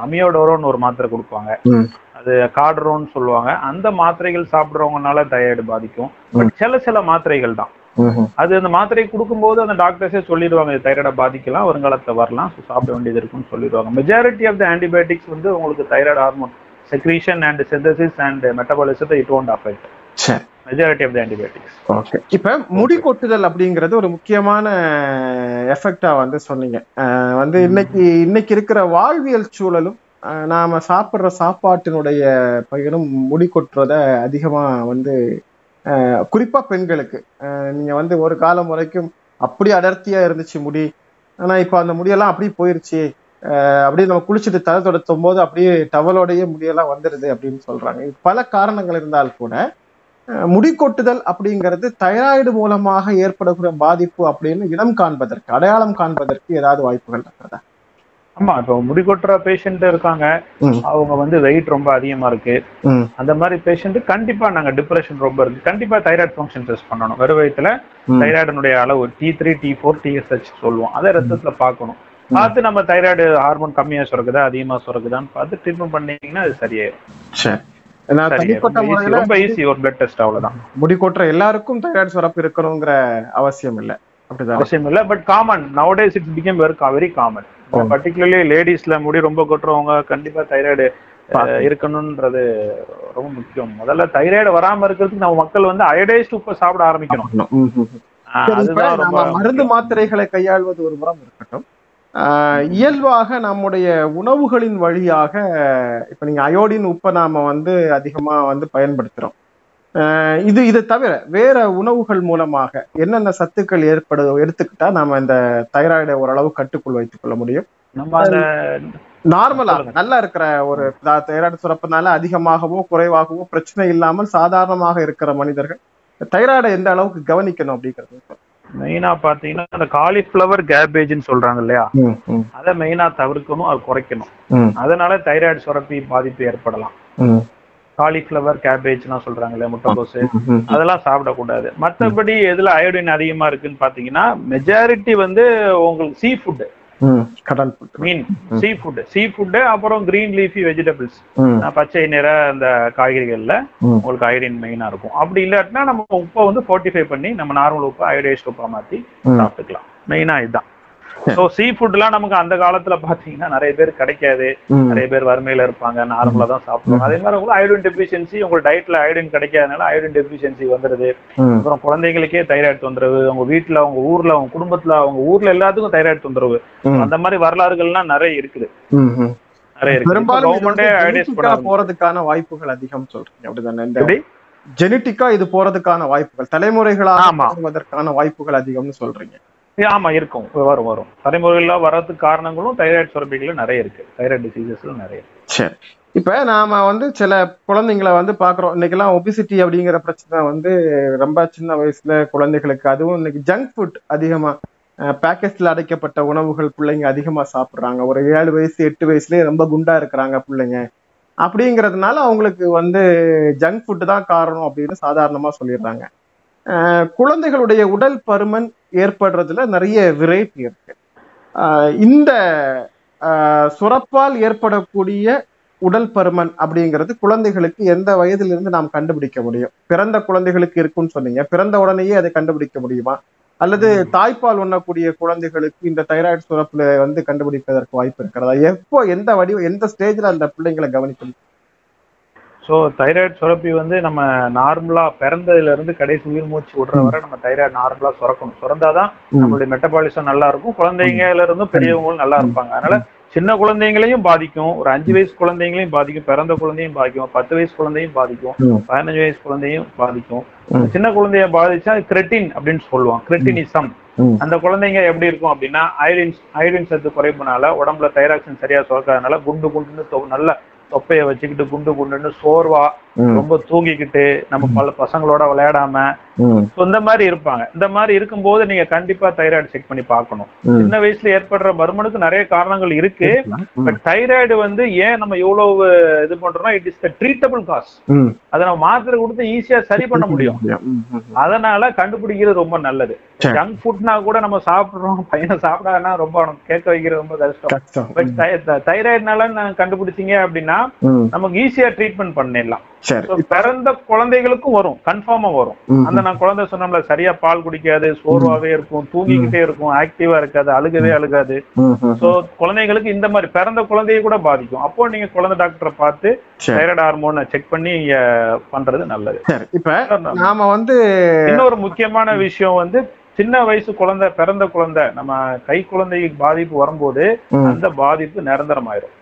அமியோடோரோன்னு ஒரு மாத்திரை கொடுப்பாங்க. அது கார்டரோன்னு சொல்லுவாங்க. அந்த மாத்திரைகள் சாப்பிடுறவங்கனால தைராய்டு பாதிக்கும். பட் சில சில மாத்திரைகள் தான். அது அந்த மாத்திரை கொடுக்கும்போது அந்த டாக்டர்ஸே சொல்லிடுவாங்க இது தைராய்டை பாதிக்கலாம் வருங்காலத்துல வரலாம் ஸோ சாப்பிட வேண்டியது இருக்குன்னு சொல்லிடுவாங்க. மெஜாரிட்டி ஆஃப் த ஆன்டிபயோட்டிக்ஸ் வந்து உங்களுக்கு thyroid hormone secretion and synthesis and மெட்டபாலிசத்தை it won't affect majority of the antibiotics okay இப்ப முடி கொட்டுதல் அப்படிங்கிறது ஒரு முக்கியமான எஃபெக்டா வந்து சொன்னீங்க. வந்து இன்னைக்கு இன்னைக்கு இருக்கிற வாழ்வியல் சூழலும் நாம சாப்பிடுற சாப்பாட்டினுடைய பயனும் முடி கொட்டுறத அதிகமா வந்து குறிப்பாக பெண்களுக்கு. நீங்கள் வந்து ஒரு காலம் வரைக்கும் அப்படி அடர்த்தியாக இருந்துச்சு முடி. ஆனால் இப்போ அந்த முடியெல்லாம் அப்படியே போயிருச்சு. அப்படியே நம்ம குளிச்சுட்டு தலை தொடத்தும் போது அப்படியே டவலோடைய முடியெல்லாம் வந்துடுது அப்படின்னு சொல்கிறாங்க பல காரணங்கள் இருந்தால் கூட முடி கொட்டுதல் அப்படிங்கிறது தைராய்டு மூலமாக ஏற்படக்கூடிய பாதிப்பு அப்படின்னு இனம் காண்பதற்கு அடையாளம் காண்பதற்கு ஏதாவது வாய்ப்புகள் இருக்கிறதா ஆமா இப்போ முடி கொட்டுற பேஷண்ட் இருக்காங்க. அவங்க வந்து வெயிட் ரொம்ப அதிகமா இருக்கு. அந்த மாதிரி பேஷண்ட் கண்டிப்பா நாங்க டிப்ரெஷன் ரொம்ப இருக்கு. கண்டிப்பா தைராய்டு ஃபங்க்ஷன் டெஸ்ட் பண்ணணும். வெறும் வயிற்றுல. தைராய்டனுடைய அளவு T three T four TSH சொல்லுவோம். அதை ரத்தத்துல பார்க்கணும். பார்த்து நம்ம தைராய்டு ஹார்மோன் கம்மியா சுரக்குதா அதிகமா சுரக்குதான்னு பார்த்து ட்ரீட்மெண்ட் பண்ணீங்கன்னா அது சரியாயிரும். சரி. நான் சரியாயிரும். தனிப்பட்ட ரொம்ப ஈஸி ஒரு பிளட் டெஸ்ட் அவ்வளவுதான். முடி கொட்டுற எல்லாருக்கும் தைராய்டு சுரப்பு இருக்கணுங்கிற அவசியம் இல்லை. அப்படிதான்? அவசியம் இல்ல but common nowadays it's become very common. Particularly லேடிஸ்ல முடி ரொம்ப கொட்டுறவங்க கண்டிப்பா தைராய்டு. இருக்கணும்ன்றது ரொம்ப முக்கியம். முதல்ல தைராய்டு வராம இருக்கிறதுக்கு நம்ம மக்கள் வந்து அயடைஸ்ட் உப்பை சாப்பிட ஆரம்பிக்கணும். மருந்து மாத்திரைகளை கையாள்வது ஒரு புறம் இருக்கட்டும். ஆஹ் இயல்பாக நம்முடைய உணவுகளின் வழியாக இப்ப நீங்க அயோடின் உப்பை நாம வந்து அதிகமா வந்து பயன்படுத்துறோம். இது இது தவிர வேற உணவுகள் மூலமாக என்னென்ன சத்துக்கள் ஏற்படு எடுத்துக்கிட்டா நாம இந்த தைராய்டை ஓரளவு கட்டுக்குள் வைத்துக் கொள்ள முடியும். நம்ம அந்த நார்மலா. நல்லா இருக்கிற ஒரு தைராய்டு சுரப்புனால அதிகமாகவோ குறைவாகவோ பிரச்சனை இல்லாமல் சாதாரணமாக இருக்கிற மனிதர்கள் தைராய்டை எந்த அளவுக்கு கவனிக்கணும் அப்படிங்கிறது மெயினா பாத்தீங்கன்னா அந்த காலிஃபிளவர் கேபேஜ்னு சொல்றாங்க இல்லையா? அதை மெயினா தவிர்க்கணும் அது குறைக்கணும். அதனால தைராய்டு சுரப்பி பாதிப்பு ஏற்படலாம். காலிஃபிளவர் கேபேஜ்லாம் சொல்றாங்க இல்லையா முட்டைக்கோசு. அதெல்லாம் சாப்பிடக்கூடாது. மத்தபடி எதுல அயோடின் அதிகமா இருக்குன்னு பாத்தீங்கன்னா மெஜாரிட்டி வந்து உங்களுக்கு சீ ஃபுட் ம், கடல் புட்டு மீன் சீ ஃபுட் சீ ஃபுட் அப்புறம் கிரீன் லீஃபி வெஜிடபிள்ஸ் பச்சை நிற அந்த காய்கறிகள்ல. உங்களுக்கு அயோடின் மெயினா இருக்கும். அப்படி இல்லாட்டினா நம்ம உப்பை வந்து ஃபோர்ட்டிஃபை பண்ணி நம்ம நார்மல் உப்பை அயோடைஸ்ட் உப்பா மாத்தி. சாப்பிட்டுக்கலாம். மெயினா இதுதான். ஸோ சீ ஃபுட்லாம் நமக்கு அந்த காலத்துல பாத்தீங்கன்னா நிறைய பேர் கிடைக்காது. நிறைய பேர் வறுமையில இருப்பாங்க நார்மலா தான் சாப்பிடுவாங்க. அதே மாதிரி உங்களுக்கு அயோடின் டெபிஷியன்சி உங்க டயட்ல அயோடின் கிடைக்காதனால அயோடின் டெபிஷியன்சி வந்துருது. அப்புறம் குழந்தைகளுக்கே தைராய்டு தொந்தரவு அவங்க வீட்டுல அவங்க ஊர்ல அவங்க குடும்பத்துல அவங்க ஊர்ல எல்லாத்துக்கும் தைராய்டு தொந்தரவு. அந்த மாதிரி வரலாறுகள்லாம் நிறைய இருக்குது. பெரும்பாலும் போறதுக்கான வாய்ப்புகள் அதிகம் சொல்றீங்க. அப்படிதானே? ஜெனட்டிக்கா இது போறதுக்கான வாய்ப்புகள் தலைமுறைகளாக வாய்ப்புகள் அதிகம்னு சொல்றீங்க. ஆமாம் இருக்கும். வரும் வரும். தலைமுறையில் வர்றதுக்கு காரணங்களும் தைராய்டு சுரப்பிகள்ல நிறைய இருக்கு. தைராய்டு டிசீசஸ்ல நிறைய சரி. இப்போ நாம வந்து சில குழந்தைங்களை வந்து பார்க்குறோம். இன்னைக்கெல்லாம் ஒபிசிட்டி அப்படிங்கிற பிரச்சனை வந்து ரொம்ப சின்ன வயசுல குழந்தைகளுக்கு. அதுவும் இன்னைக்கு ஜங்க் ஃபுட் அதிகமாக பேக்கெட்ல அடைக்கப்பட்ட உணவுகள் பிள்ளைங்க அதிகமாக சாப்பிட்றாங்க. ஒரு ஏழு வயசு எட்டு வயசுலேயே ரொம்ப குண்டா இருக்கிறாங்க பிள்ளைங்க. அப்படிங்கிறதுனால அவங்களுக்கு வந்து ஜங்க் ஃபுட்டு தான் காரணம் அப்படின்னு சாதாரணமாக சொல்லிடுறாங்க. குழந்தைகளுடைய உடல் பருமன் ஏற்படுறதுல நிறைய வெரைட்டி இருக்கு. இந்த சுரப்பால் ஏற்படக்கூடிய உடல் பருமன் அப்படிங்கிறது குழந்தைகளுக்கு எந்த வயதிலிருந்து நாம் கண்டுபிடிக்க முடியும்? பிறந்த குழந்தைகளுக்கு இருக்குன்னு சொன்னீங்க. பிறந்த உடனேயே அதை கண்டுபிடிக்க முடியுமா? அல்லது தாய்ப்பால் உண்ணக்கூடிய குழந்தைகளுக்கு இந்த தைராய்டு சுரப்புல வந்து கண்டுபிடிப்பதற்கு வாய்ப்பு இருக்கிறதா? எப்போ எந்த வடிவ எந்த ஸ்டேஜ்ல அந்த பிள்ளைங்களை கவனிக்கணும்? ஸோ தைராய்டு சுரப்பி வந்து நம்ம நார்மலா பிறந்ததுல இருந்து கடைசி உயிர் மூச்சு விடுற வரை நம்ம தைராய்டு நார்மலா சுரக்கணும். சுரந்தாதான். நம்மளுடைய மெட்டபாலிசம் நல்லா இருக்கும் குழந்தைங்கல இருந்தும் பெரியவங்களும் நல்லா இருப்பாங்க அதனால சின்ன குழந்தைங்களையும் பாதிக்கும். ஒரு அஞ்சு வயசு குழந்தைங்களையும் பாதிக்கும். பிறந்த குழந்தையும் பாதிக்கும். பத்து வயசு குழந்தையும் பாதிக்கும். பதினஞ்சு வயசு குழந்தையும் பாதிக்கும். சின்ன குழந்தைய பாதிச்சா கிரெட்டின் அப்படின்னு சொல்லுவோம் கிரெட்டினிசம். அந்த குழந்தைங்க எப்படி இருக்கும் அப்படின்னா அயடின் அயடின் சத்து குறைப்புனால உடம்புல தைராக்சின் சரியா சுரக்காதனால குண்டு குண்டுன்னு நல்ல தொப்பைய வச்சுக்கிட்டு குண்டு குண்டுன்னு சோர்வா ரொம்ப தூங்கிக்கிட்டு நம்ம பல பசங்களோட விளையாடாம இந்த மாதிரி இருப்பாங்க. இந்த மாதிரி இருக்கும்போது நீங்க கண்டிப்பா தைராய்டு செக் பண்ணி பார்க்கணும். ம். சின்ன வயசுல ஏற்படுற பருமனுக்கு நிறைய காரணங்கள் இருக்கு. பட் தைராய்டு வந்து ஏன் நம்ம இவ்வளவு இது பண்றோம்னா it is the treatable cause. அதை நம்ம மாத்திரை கொடுத்து ஈஸியா சரி பண்ண முடியும். அதனால கண்டுபிடிக்கிறது ரொம்ப நல்லது. ஜங்க் ஃபுட்னா கூட நம்ம சாப்பிடுறோம் பையனை சாப்பிடாதுன்னா ரொம்ப கேட்க வைக்கிறது ரொம்ப கஷ்டம். பட் தைராய்டுனால கண்டுபிடிச்சீங்க அப்படின்னா நமக்கு ஈஸியா ட்ரீட்மெண்ட் பண்ணிடலாம். சரி. பிறந்த குழந்தைகளுக்கும் வரும். கன்ஃபார்மா வரும். அந்த நான் குழந்தை சொன்னோம்ல சரியா பால் குடிக்காது சோர்வாவே இருக்கும் தூங்கிக்கிட்டே இருக்கும் ஆக்டிவா இருக்காது அழுகவே அழுகாது. சோ குழந்தைகளுக்கு இந்த மாதிரி பிறந்த குழந்தைய கூட பாதிக்கும். அப்போ நீங்க குழந்தை டாக்டரை பார்த்து தைராய்டு ஹார்மோனை செக் பண்ணி பண்றது நல்லது. இப்ப நாம வந்து இன்னொரு முக்கியமான விஷயம் வந்து சின்ன வயசு குழந்தை பிறந்த குழந்தை நம்ம கை குழந்தைக்கு பாதிப்பு வரும்போது அந்த பாதிப்பு நிரந்தரமாயிரும்.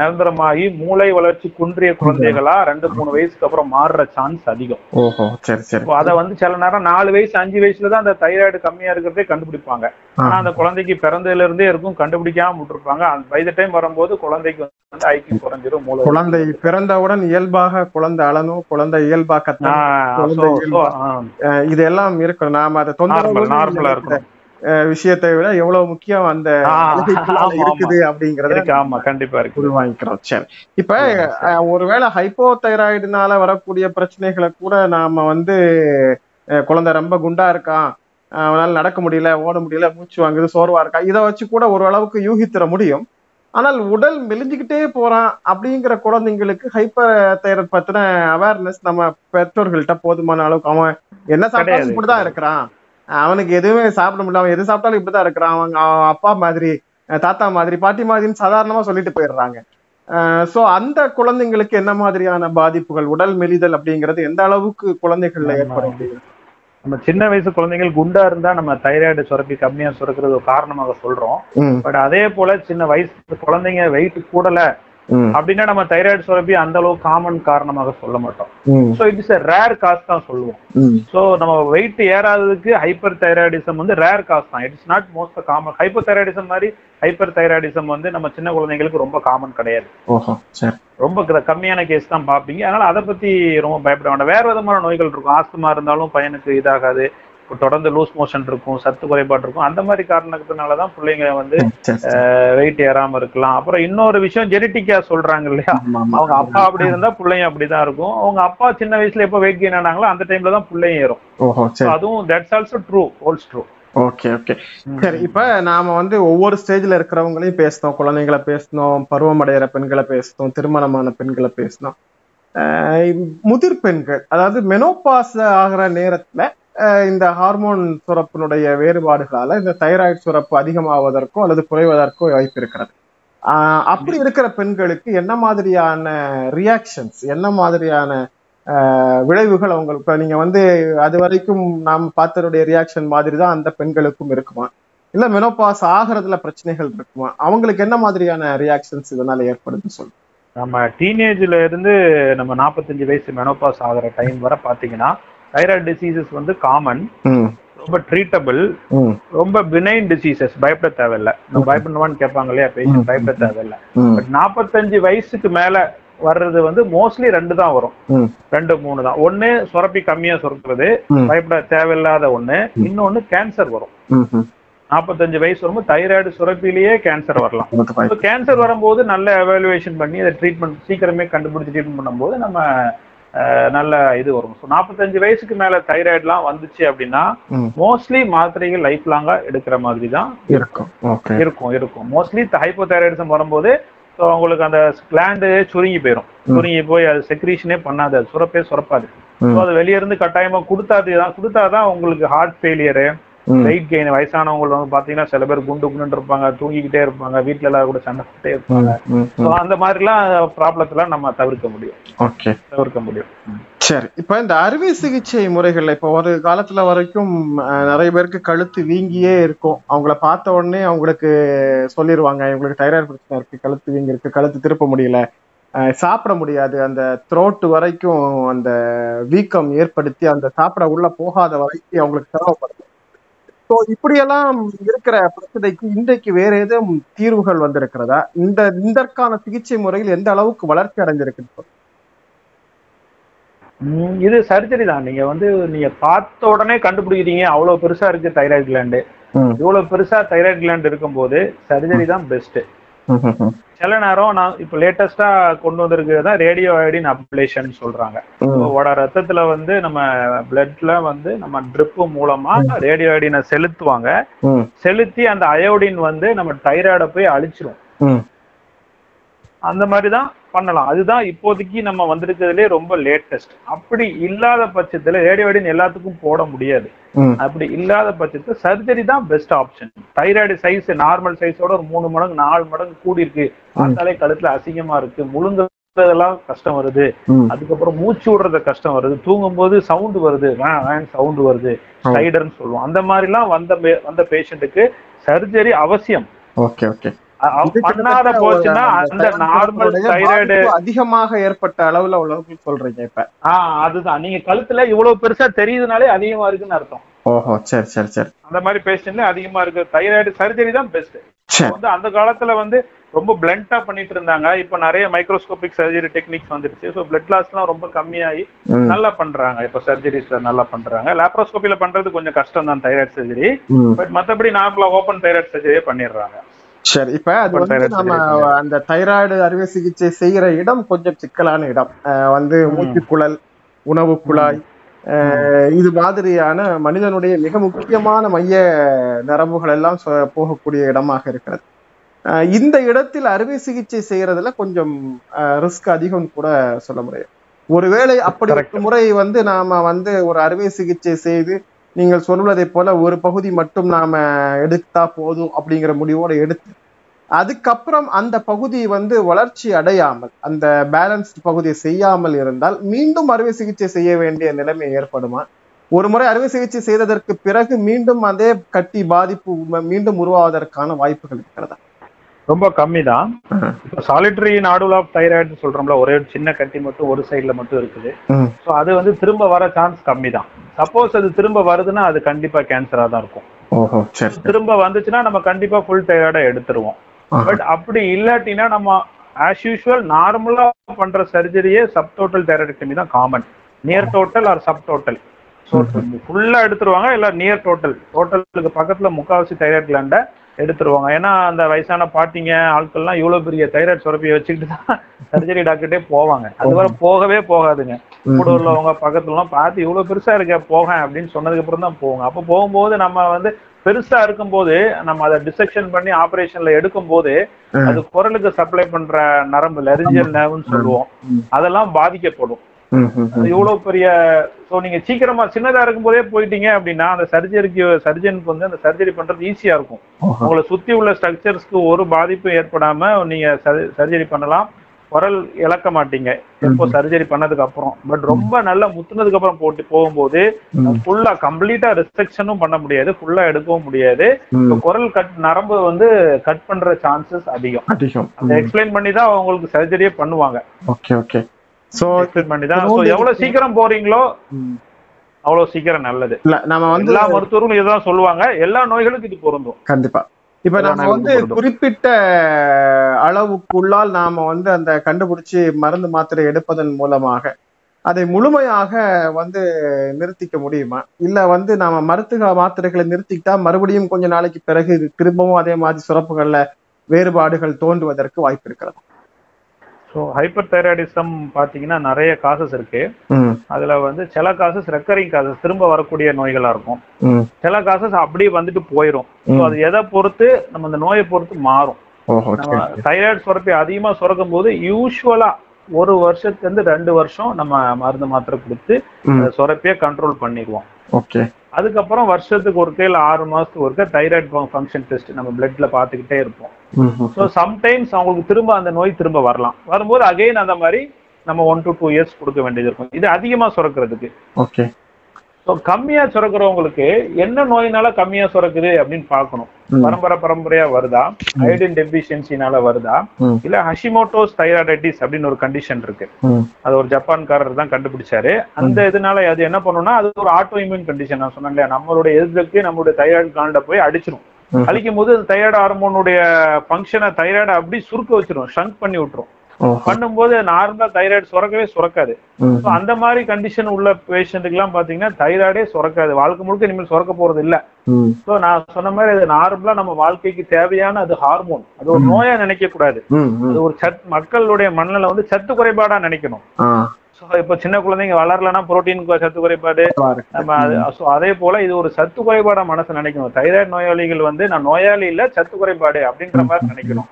நிரந்தரமாகி மூளை வளர்ச்சி குன்றிய குழந்தைகளா ரெண்டு மூணு வயசுக்கு அப்புறம் மாறுற சான்ஸ் அதிகம். ஓஹோ சரி அதை வந்து சில நேரம் நாலு வயசு அஞ்சு வயசுல தான் அந்த தைராய்டு கம்மியா இருக்கிறதே கண்டுபிடிப்பாங்க. ஆனா அந்த குழந்தைக்கு பிறந்ததுல இருந்தே இருக்கும் கண்டுபிடிக்காம விட்டுருப்பாங்க. பை த டைம் வரும்போது குழந்தைக்கு வந்து ஐக்கியம் குறைஞ்சிரும் மூளை குழந்தை பிறந்தவுடன் இயல்பாக குழந்தை அழணும் குழந்தை இயல்பாக்கத்தான் இது எல்லாம் இருக்கணும். நாம அதை நார்மலா இருக்கணும். விஷயத்தை விட எவ்வளவு முக்கியம் அந்த இருக்குது அப்படிங்கறத ஆமா கண்டிப்பா இருக்கு. உள்வாங்கிக்கிறோம் சரி. இப்ப ஒருவேளை ஹைப்போதைராய்டுனால வரக்கூடிய பிரச்சனைகளை கூட நாம வந்து குழந்தை ரொம்ப குண்டா இருக்கான் அவனால நடக்க முடியல ஓட முடியல மூச்சு வாங்குது சோர்வா இருக்கா? இதை வச்சு கூட ஓரளவுக்கு யூகித்திர முடியும். ஆனால் உடல் மெலிஞ்சுக்கிட்டே போறான் அப்படிங்கிற குழந்தைங்களுக்கு ஹைப்பர் தைராய்டு பத்தின அவேர்னஸ் நம்ம பெற்றோர்கள்ட்ட போதுமான அளவுக்கு அவன் என்ன கிடையாது. இப்படிதான் இருக்கிறான். அவனுக்கு எதுவுமே சாப்பிட முடியல. அவன் எது சாப்பிட்டாலும் இப்படிதான் இருக்கிறான். அவங்க அவன் அப்பா மாதிரி தாத்தா மாதிரி பாட்டி மாதிரின்னு சாதாரணமா சொல்லிட்டு போயிடுறாங்க. சோ அந்த குழந்தைங்களுக்கு என்ன மாதிரியான பாதிப்புகள்? உடல் மெலிதல் அப்படிங்கிறது எந்த அளவுக்கு குழந்தைகள்ல. ஏற்படும் நம்ம சின்ன வயசு குழந்தைகள் குண்டா இருந்தா நம்ம தைராய்டு சுரப்பி கம்மியா சுரக்கிறது ஒரு காரணமாக சொல்றோம். பட் அதே போல சின்ன வயசு குழந்தைங்க வெயிட் கூடல அப்படின்னா நம்ம தைராய்டு சுரப்பி அந்த அளவுக்கு காமன் காரணமாக சொல்ல மாட்டோம். ம், ஸோ இட்ஸ் ரேர் காஸ் தான் சொல்லுவோம். ஸோ நம்ம வெயிட் ஏறாததுக்கு ஹைப்பர் தைராய்டிசம் வந்து ரேர் காஸ் தான். It's not most common hyper thyroidism மாதிரி ஹைப்பர் தைராய்டிசம் வந்து நம்ம சின்ன குழந்தைங்களுக்கு ரொம்ப காமன் கிடையாது. ரொம்ப கம்மியான கேஸ் தான் பார்ப்பீங்க. அதனால அதை பத்தி ரொம்ப பயப்பட வேண்டாம். வேற விதமான நோய்கள் இருக்கும். ஆஸ்துமா இருந்தாலும் பையனுக்கு இதாகாது. தொடர்ந்து லூஸ் மோஷன் இருக்கும் சத்து குறைபாடு இருக்கும். அந்த மாதிரி காரணத்தினால தான் பிள்ளைங்க வந்து. வெயிட் ஏறாம இருக்கலாம். அப்புறம் இன்னொரு விஷயம் ஜெனட்டிக்கா சொல்றாங்க இல்லையா. அவங்க அப்பா அப்படி இருந்தா பிள்ளைங்க அப்படிதான் இருக்கும். அவங்க அப்பா சின்ன வயசுல எப்போ வெயிட் கெயின் ஆனாங்களோ அந்த டைம்ல தான் பிள்ளைங்க ஏறும். அதுவும் that's also true holds true okay okay. சரி இப்ப நாம வந்து ஒவ்வொரு ஸ்டேஜ்ல இருக்கிறவங்களையும் பேசணும். குழந்தைங்களை பேசணும் பருவமடைகிற பெண்களை பேசணும் திருமணமான பெண்களை பேசணும். முதிர் பெண்கள் அதாவது மெனோபாஸ் ஆகிற நேரத்துல இந்த ஹார்மோன் சுரப்பினுடைய வேறுபாடுகளால இந்த தைராய்டு சுரப்பு அதிகமாவதற்கோ அல்லது குறைவதற்கோ வாய்ப்பு இருக்கிறது. ஆஹ் அப்படி இருக்கிற பெண்களுக்கு என்ன மாதிரியான ரியாக்ஷன்ஸ் என்ன மாதிரியான ஆஹ் விளைவுகள் அவங்களுக்கு நீங்க வந்து அது வரைக்கும் நாம் பார்த்தருடைய ரியாக்ஷன் மாதிரி தான் அந்த பெண்களுக்கும் இருக்குமா? இல்ல மெனோபாஸ் ஆகிறதுல பிரச்சனைகள் இருக்குமா? அவங்களுக்கு என்ன மாதிரியான ரியாக்ஷன்ஸ் இதனால ஏற்படுதுன்னு சொல்லு நம்ம டீனேஜ்ல இருந்து நம்ம நாற்பத்தஞ்சு வயசு மெனோபாஸ் ஆகிற டைம் வரை பாத்தீங்கன்னா தைராய்டு டிசீசஸ் வந்து காமன் ரொம்ப ட்ரீட்டபிள் ரொம்ப பினைன் டிசீசஸ் பயப்பட தேவையில்ல. நம்ம பயப்படணுமான்னு கேட்பாங்க இல்லையா? பேஷண்ட் பயப்பட தேவையில்ல. பட் நாற்பத்தஞ்சு வயசுக்கு மேல வர்றது வந்து மோஸ்ட்லி ரெண்டு தான் வரும். ரெண்டு மூணு தான். ஒண்ணு சுரப்பி கம்மியா சுரக்கிறது. பயப்பட தேவையில்லாத ஒண்ணு. இன்னொன்னு கேன்சர் வரும். நாற்பத்தஞ்சு வயசு வரும்போது தைராய்டு சுரப்பிலேயே கேன்சர் வரலாம். கேன்சர் வரும்போது நல்ல எவாலுவேஷன் பண்ணி அதை ட்ரீட்மெண்ட் சீக்கிரமே கண்டுபிடிச்சு ட்ரீட்மெண்ட் பண்ணும்போது நம்ம நல்ல இது வரும் ஸோ நாற்பத்தஞ்சு வயசுக்கு மேல தைராய்டுலாம் வந்துச்சு அப்படின்னா. மோஸ்ட்லி மாத்திரைகள் லைஃப் லாங்கா எடுக்கிற மாதிரி தான் இருக்கும் இருக்கும் இருக்கும் மோஸ்ட்லி ஹைப்போதைராய்டிசம் வரும்போது ஸோ உங்களுக்கு அந்த கிளாண்டு சுருங்கி போயிடும். சுருங்கி போய் அது செக்ரீஷனே பண்ணாது அது சுரப்பே சுரப்பாது. ஸோ அது வெளிய இருந்து கட்டாயமா கொடுத்தாது தான் கொடுத்தாதான் உங்களுக்கு ஹார்ட் ஃபெயிலியரு வெயிட் கெயின் வயசானவங்க வந்து பாத்தீங்கன்னா சில பேர் குண்டு குண்டு இருப்பாங்க தூங்கிக்கிட்டே இருப்பாங்க வீட்ல எல்லாரும் கூட சண்டை போட்டே ம், இருப்பாங்க. ம், ஸோ ம். அந்த மாதிரிலாம் ப்ராப்ளத்தெல்லாம் நம்ம தவிர்க்க முடியும். ஓகே தவிர்க்க முடியும். சரி இப்ப இந்த அறுவை சிகிச்சை முறைகள்ல இப்ப ஒரு காலத்துல வரைக்கும் நிறைய பேருக்கு கழுத்து வீங்கியே இருக்கும். அவங்கள பார்த்த உடனே அவங்களுக்கு சொல்லிடுவாங்க இவங்களுக்கு தைராய்டு பிரச்சனை இருக்கு கழுத்து வீங்கி இருக்கு கழுத்து திருப்ப முடியல. சாப்பிட முடியாது. அந்த த்ரோட் வரைக்கும் அந்த வீக்கம் ஏற்படுத்தி அந்த சாப்பிட உள்ள போகாத வரைக்கும் அவங்களுக்கு தேவைப்படுது ஸோ இப்படியெல்லாம் இருக்கிற பிரச்சனைக்கு இன்றைக்கு வேற ஏதும் தீர்வுகள் வந்திருக்கிறதா? இந்த இதற்கான சிகிச்சை முறையில் எந்த அளவுக்கு வளர்ச்சி அடைஞ்சிருக்கு இது சர்ஜரி தான் நீங்க வந்து நீங்க பார்த்த உடனே கண்டுபிடிக்கிறீங்க அவ்வளவு பெருசா இருக்கு தைராய்டு கிளாண்டு. இவ்வளவு பெருசா தைராய்டு கிளாண்ட் இருக்கும்போது சர்ஜரி தான் பெஸ்ட். சில நேரம் நான் இப்போ லேட்டஸ்டா கொண்டு வந்திருக்கிறது தான் ரேடியோ அயோடின் அப்ளேஷன் சொல்றாங்க. உங்களோட ரத்தத்துல வந்து நம்ம பிளட்ல வந்து நம்ம ட்ரிப்பு மூலமா ரேடியோ அயோடினை செலுத்துவாங்க. செலுத்தி அந்த அயோடின் வந்து நம்ம தைராய்டை போய் அழிச்சிரும். அந்த மாதிரி தான் பண்ணலாம். அதுதான் இப்போதைக்கு நம்ம வந்திருக்கிறதுலே ரொம்ப லேட்டஸ்ட் அப்படி இல்லாத பட்சத்துல ரேடியோடின் எல்லாத்துக்கும் போட முடியாது. அப்படி இல்லாத பட்சத்துல சர்ஜரி தான் best option thyroid size normal சைஸோட ஒரு மூணு மடங்கு நாலு மடங்கு கூடி இருக்கு. பார்த்தாலே கழுத்துல அசிங்கமா இருக்கு. முழுங்குறதெல்லாம் கஷ்டம் வருது. அதுக்கப்புறம் மூச்சு விடுறது கஷ்டம் வருது. தூங்கும்போது சவுண்ட் வருது. சவுண்ட் வருது. ஆ. ஸ்லைடர்னு சொல்லுவோம். அந்த மாதிரிலாம் வந்த பே- வந்த பேஷண்ட்டுக்கு சர்ஜரி அவசியம். Okay okay. பண்ணாத போச்சுன்னா அந்த நார்மல் தைராய்டு அதிகமாக ஏற்பட்ட அளவுல உள்ளவங்க சொல்றீங்க இப்ப. ஆஹ் அதுதான். நீங்க கழுத்துல இவ்வளவு பெருசா தெரியுதுனாலே அதிகமா இருக்குன்னு அர்த்தம். ஓஹோ சரி சரி சரி. அந்த மாதிரி பேஷண்ட்ல அதிகமா இருக்கு. தைராய்டு சர்ஜரி தான் பெஸ்ட் வந்து அந்த காலத்துல வந்து ரொம்ப பிளண்டா பண்ணிட்டு இருந்தாங்க. இப்ப நிறைய மைக்ரோஸ்கோபிக் சர்ஜரி டெக்னிக்ஸ் வந்துருச்சு. ஸோ பிளட் லாஸ் எல்லாம் ரொம்ப கம்மியாகி ம், நல்லா பண்றாங்க. இப்ப சர்ஜரிஸ் நல்லா பண்றாங்க. லேப்ரோஸ்கோபில பண்றது கொஞ்சம் கஷ்டம் தான் தைராய்டு சர்ஜரி. பட் மத்தபடி நார்மலா ஓப்பன் தைராய்டு சர்ஜரியே பண்ணிடுறாங்க. சரி இப்ப அது வந்து நம்ம அந்த தைராய்டு அறுவை சிகிச்சை செய்யற இடம் கொஞ்சம் சிக்கலான இடம். வந்து ம். மூச்சுக்குழல் உணவு குழாய் இது மாதிரியான மனிதனுடைய மிக முக்கியமான மைய நரம்புகள் எல்லாம் போகக்கூடிய இடமாக இருக்கிறது. இந்த இடத்தில் அறுவை சிகிச்சை செய்யறதுல கொஞ்சம் ரிஸ்க் அதிகம் கூட சொல்ல முடியும் ஒருவேளை அப்படி. ஒரு முறை வந்து நாம வந்து ஒரு அறுவை சிகிச்சை செய்து நீங்கள் சொல்வதை போல ஒரு பகுதி மட்டும் நாம எடுத்தா போதும் அப்படிங்கிற முடிவோட எடுத்து அதுக்கப்புறம் அந்த பகுதி வந்து வளர்ச்சி அடையாமல் அந்த பேலன்ஸ்ட் பகுதியை செய்யாமல் இருந்தால் மீண்டும் அறுவை சிகிச்சை செய்ய வேண்டிய நிலைமை ஏற்படுமா? ஒரு முறை அறுவை சிகிச்சை செய்ததற்கு பிறகு மீண்டும் அதே கட்டி பாதிப்பு மீண்டும் உருவாவதற்கான வாய்ப்புகள் இருக்கிறதா? ரொம்ப கம்மி தான் இப்போ சாலிட்டரி நாடுல் ஆஃப் தைராய்டு சொல்றோம்ல ஒரே ஒரு சின்ன கட்டி மட்டும் ஒரு சைடுல மட்டும் இருக்குது. ஸோ அது வந்து திரும்ப வர சான்ஸ் கம்மி தான் சப்போஸ் அது திரும்ப வருதுன்னா அது கண்டிப்பா கேன்சரா தான் இருக்கும். திரும்ப வந்துச்சுன்னா நம்ம கண்டிப்பா ஃபுல் தைராய்டை எடுத்துருவோம். பட் அப்படி இல்லாட்டினா நம்ம ஆஸ் யூஷுவல் நார்மலா பண்ற சர்ஜரியே சப் டோட்டல் தைராய்டெக்டமி தான் common near total or sub total ஃபுல்லா எடுத்துருவாங்க இல்ல நியர் டோட்டல் டோட்டலுக்கு பக்கத்துல முக்காவாசி தைராய்டு கிளாண்டை எடுத்துருவாங்க ஏன்னா அந்த வயசான பாட்டிங்க ஆட்கள்லாம் இவ்வளவு பெரிய தைராய்டு சுரப்பியை வச்சுக்கிட்டு தான் சர்ஜரி டாக்டர்கிட்டே போவாங்க அது வரை போகவே போகாதுங்க கூட. உள்ளவங்க பக்கத்துல எல்லாம் பார்த்து இவ்வளவு பெருசா இருக்க போக அப்படின்னு சொன்னதுக்கு அப்புறம் தான் போவாங்க அப்ப போகும்போது நம்ம வந்து பெருசா இருக்கும்போது நம்ம அதை டிசெக்ஷன் பண்ணி ஆபரேஷன்ல எடுக்கும் போது. அது குரலுக்கு சப்ளை பண்ற நரம்பு லெரிஞ்சியல் நர்வ்னு சொல்லுவோம். அதெல்லாம் பாதிக்கப்படும். இவ்வளவு பெரிய சோ நீங்க சீக்கிரமா சின்னதா இருக்கும் போதே போயிட்டீங்க அப்படின்னா அந்த சர்ஜரிக்கு சர்ஜனுக்கு வந்து அந்த சர்ஜரி பண்றது ஈஸியா இருக்கும். உங்களை சுத்தி உள்ள ஸ்ட்ரக்சர்ஸ்க்கு ஒரு பாதிப்பும் ஏற்படாம நீங்க சர்ஜரி பண்ணலாம். குரல் இழக்க மாட்டீங்க. எப்போ சர்ஜரி பண்ணதுக்கு அப்புறம் பட் ரொம்ப நல்லா முத்துனதுக்கு அப்புறம் போட்டு போகும்போது. ஃபுல்லா கம்ப்ளீட்டா ரிஸ்ட்ரிக்ஷனும் பண்ண முடியாது. ஃபுல்லா எடுக்கவும் முடியாது. இப்ப குரல் கட் நரம்பு வந்து கட் பண்ற சான்சஸ் அதிகம். அதிகம். அதை எக்ஸ்பிளைன் பண்ணி தான் அவங்களுக்கு சர்ஜரியே பண்ணுவாங்க. Okay okay. சோ தான் எவ்வளவு சீக்கிரம் போறீங்களோ அவ்வளவு சீக்கிரம் நல்லது. இல்ல நம்ம வந்து எல்லா மருத்துவரும் இதுதான் சொல்லுவாங்க. எல்லா நோய்களுக்கும் இது பொருந்தும். கண்டிப்பா. இப்ப நம்ம வந்து. குறிப்பிட்ட அளவுக்குள்ளால் நாம வந்து அந்த கண்டுபிடிச்சு மருந்து மாத்திரை எடுப்பதன் மூலமாக அதை முழுமையாக வந்து நிறுத்திக்க முடியுமா? இல்ல வந்து நாம மருத்துவ மாத்திரைகளை நிறுத்திக்கிட்டா மறுபடியும் கொஞ்ச நாளைக்கு பிறகு திரும்பவும் அதே மாதிரி சுரப்புகள்ல வேறுபாடுகள் தோன்றுவதற்கு வாய்ப்பு இருக்கிறது? ஸோ ஹைப்பர் தைராய்டிசம் பாத்தீங்கன்னா நிறைய காசஸ் இருக்கு. அதுல வந்து சில காசஸ் ரெக்கரிங் காசஸ் திரும்ப வரக்கூடிய நோய்களா இருக்கும். சில காசஸ் அப்படியே வந்துட்டு போயிடும் ஸோ. அது எதை பொறுத்து நம்ம அந்த நோயை பொறுத்து மாறும். நம்ம தைராய்டு சுரப்பி அதிகமா சுரக்கும் போது யூஸ்வலா ஒரு வருஷத்துல இருந்து ரெண்டு வருஷம் நம்ம மருந்து மாத்திரை கொடுத்து சுரப்பியை கண்ட்ரோல் பண்ணிடுவோம். ஓகே. அதுக்கப்புறம் வருஷத்துக்கு ஒருக்க இல்ல ஆறு மாசத்துக்கு ஒருக்க தைராய்டு ஃபங்க்ஷன் டெஸ்ட் நம்ம பிளட்ல பாத்துக்கிட்டே இருப்போம். ஸோ சம்டைம்ஸ் அவங்களுக்கு திரும்ப அந்த நோய் திரும்ப வரலாம். வரும்போது அகைன் அந்த மாதிரி நம்ம ஒன் டு டூ இயர்ஸ் கொடுக்க வேண்டியது இருக்கும். இது அதிகமா சுரக்கிறதுக்கு. ஓகே ஸோ கம்மியா சுரக்கிறவங்களுக்கு என்ன நோயினால கம்மியா சுரக்குது அப்படின்னு பார்க்கணும். ம். பரம்பரை பரம்பரையா வருதா? ஐடின் டெபிஷியன்சினால வருதா? ம். இல்ல ஹஷிமோட்டோஸ் தைராய்டைட்டிஸ் அப்படின்னு ஒரு கண்டிஷன் இருக்கு. அது ஒரு ஜப்பான்காரர் தான் கண்டுபிடிச்சாரு. அந்த இதனால அது என்ன பண்ணும்னா அது ஒரு ஆட்டோ இம்யூன் கண்டிஷன் நான் சொன்னேன் இல்லையா? நம்மளுடைய எதிர்க்கு நம்மளுடைய தைராய்டு காண்ட போய் அடிச்சிடும். அழிக்கும் போது தைராய்டு ஹார்மோனுடைய ஃபங்க்ஷனை தைராய்டை அப்படி சுருக்க வச்சிரும் ஷங்க் பண்ணி விட்டுரும். பண்ணும்போது நார்மலா தைராய்டு சுரக்கவே சுரக்காது. அந்த மாதிரி கண்டிஷன் உள்ள பேஷண்ட்டுக்கு எல்லாம் பாத்தீங்கன்னா தைராய்டே சுரக்காது. வாழ்க்கை முழுக்க இனிமேல் சுரக்க போறது இல்ல. சோ நான் சொன்ன மாதிரி அது நார்மலா நம்ம வாழ்க்கைக்கு தேவையான அது ஹார்மோன் அது ஒரு நோயா நினைக்க கூடாது. அது ஒரு சத் மக்களுடைய மண்ணில வந்து சத்து குறைபாடா நினைக்கணும். இப்ப சின்ன குழந்தைங்க வளரலன்னா புரோட்டீன் சத்து குறைபாடு. நம்ம அது போல இது ஒரு சத்து குறைபாடா மனசு நினைக்கணும். தைராய்டு நோயாளிகள் வந்து நான் நோயாளி இல்ல சத்து குறைபாடு அப்படின்ற மாதிரி நினைக்கணும்.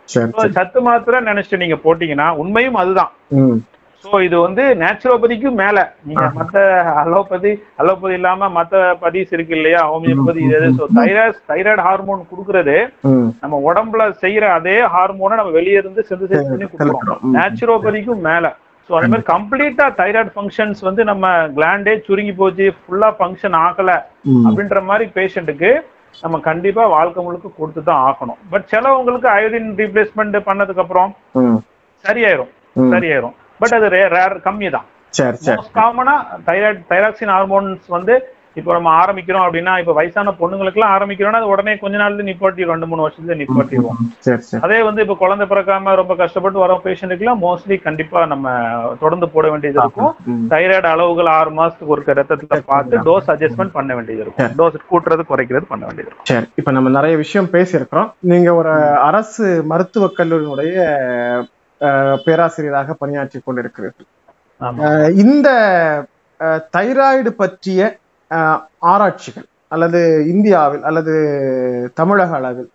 சத்து மாத்திரை நினைச்சிட்டு நீங்க போட்டீங்கன்னா உண்மையும் அதுதான். சோ இது வந்து நேச்சுரோபதிக்கும் மேல. நீங்க மத்த அலோபதி அலோபதி இல்லாம மத்த பதிஸ் இருக்கு இல்லையா? ஹோமியோபதி இது ஸோ தைராய்டு தைராய்டு ஹார்மோன் கொடுக்கறது நம்ம உடம்புல செய்யற அதே ஹார்மோனை நம்ம வெளியே இருந்து சிந்தசைஸ் பண்ணி கொடுக்குறோம். நேச்சுரோபதிக்கும் மேல. சோ அதே மாதிரி கம்ப்ளீட்டா தைராய்டு ஃபங்க்ஷன்ஸ் வந்து நம்ம கிளாண்டே சுருங்கி போச்சு ஃபுல்லா ஃபங்க்ஷன் ஆகல அப்படின்ற மாதிரி பேஷண்ட்டுக்கு நம்ம கண்டிப்பா வாழ்க்கை முழுக்க கொடுத்து தான் ஆகணும். பட் சிலவங்களுக்கு அயோடின் ரீப்ளேஸ்மெண்ட் பண்ணதுக்கு அப்புறம் சரியாயிரும். சரியாயிரும். பட் அது ரேர் கம்மி தான் காமனா தைராய்டு தைராக்சின் ஹார்மோன்ஸ் வந்து இப்போ நம்ம ஆரம்பிக்கிறோம் அப்படின்னா இப்போ வயசான பொண்ணுங்களுக்குலாம் ஆரம்பிக்கிறோம்னா அது உடனே கொஞ்ச நாள்ல நிப்பாட்டி ரெண்டு மூணு வருஷத்துல நிப்பாட்டிடுவோம். அதே வந்து இப்போ குழந்தை பிறக்காம ரொம்ப கஷ்டப்பட்டு வர பேஷண்ட்டுக்குலாம் மோஸ்ட்லி கண்டிப்பா நம்ம தொடர்ந்து போட வேண்டியது இருக்கும். தைராய்டு அளவுகள் ஆறு மாசத்துக்கு ஒரு ரத்தத்துல பார்த்து டோஸ் அட்ஜஸ்ட்மெண்ட் பண்ண வேண்டியது இருக்கும். டோஸ் கூட்டுறது குறைக்கிறது பண்ண வேண்டியது இருக்கும். சரி இப்ப நம்ம நிறைய விஷயம் பேசியிருக்கிறோம். நீங்க ஒரு அரசு மருத்துவக் கல்லூரியினுடைய பேராசிரியராக பணியாற்றி கொண்டிருக்கிறீர்கள். இந்த தைராய்டு பற்றிய ஆராய்ச்சிகள் அல்லது இந்தியாவில் அல்லது தமிழக அளவில்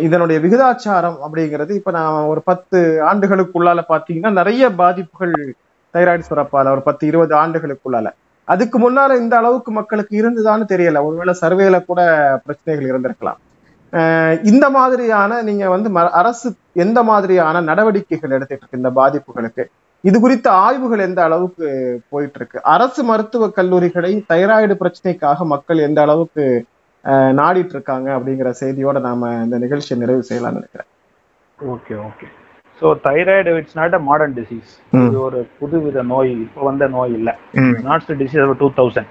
இதனுடைய விகிதாச்சாரம் அப்படிங்கிறது இப்போ நான் ஒரு பத்து ஆண்டுகளுக்குள்ளால பார்த்தீங்கன்னா நிறைய பாதிப்புகள் தைராய்டு சுரப்பால ஒரு பத்து இருபது ஆண்டுகளுக்குள்ளால. அதுக்கு முன்னால இந்த அளவுக்கு மக்களுக்கு இருந்ததான்னு தெரியல. ஒருவேளை சர்வேல கூட பிரச்சனைகள் இருந்திருக்கலாம். இந்த மாதிரியான நீங்க வந்து ம- அரசு எந்த மாதிரியான நடவடிக்கைகள் எடுத்துட்டு இருக்கு இந்த பாதிப்புகளுக்கு? இது குறித்த ஆய்வுகள் எந்த அளவுக்கு போயிட்டு இருக்கு அரசு மருத்துவக் கல்லூரிகளை தைராய்டு பிரச்சனைக்காக மக்கள் எந்த அளவுக்கு நாடிட்டு இருக்காங்க அப்படிங்கிற செய்தியோட நாம இந்த நிகழ்ச்சியை நிறைவு செய்யலாம்னு நினைக்கிறேன். Okay okay. So thyroid it's not a modern disease. இது ஒரு புதுவித நோய் இப்போ வந்த நோய் இல்ல. நாட்ஸ் டிசீஸ் டூ தௌசண்ட்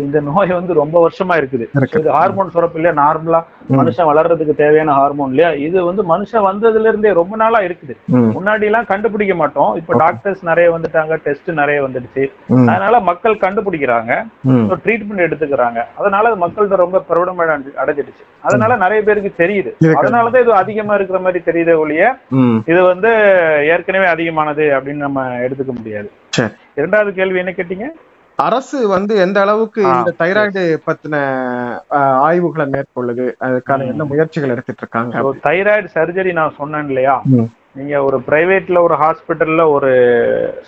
இந்த நோய் வந்து ரொம்ப வருஷமா இருக்குது இது ஹார்மோன் சுரப்பு இல்லையா நார்மலா. மனுஷன் வளர்றதுக்கு தேவையான ஹார்மோன் இல்லையா இது வந்து மனுஷன் வந்ததுல இருந்தே ரொம்ப நாளா இருக்குது. முன்னாடி எல்லாம் கண்டுபிடிக்க மாட்டோம் இப்போ. டாக்டர்ஸ் நிறைய வந்துட்டாங்க டெஸ்ட் நிறைய வந்துடுச்சு. அதனால மக்கள் கண்டுபிடிக்கிறாங்க. ட்ரீட்மெண்ட் எடுத்துக்கிறாங்க அதனால அது மக்கள்கிட்ட ரொம்ப பிரபலம் அடைஞ்சு- அடைஞ்சிடுச்சு அதனால நிறைய பேருக்கு தெரியுது. அதனாலதான் இது அதிகமா இருக்கிற மாதிரி தெரியுதே ஒழிய. இது வந்து ஏற்கனவே அதிகமானது அப்படின்னு நம்ம எடுத்துக்க முடியாது. இரண்டாவது கேள்வி என்ன கேட்டீங்க அரசு வந்து எந்த அளவுக்கு இந்த தைராய்டு பத்தின ஆய்வுகளை மேற்கொள்ளுது அதுக்கான. என்ன முயற்சிகள் எடுத்துட்டு இருக்காங்க? தைராய்டு சர்ஜரி நான் சொன்னேன் இல்லையா? நீங்க ஒரு பிரைவேட்ல ஒரு ஹாஸ்பிட்டல்ல ஒரு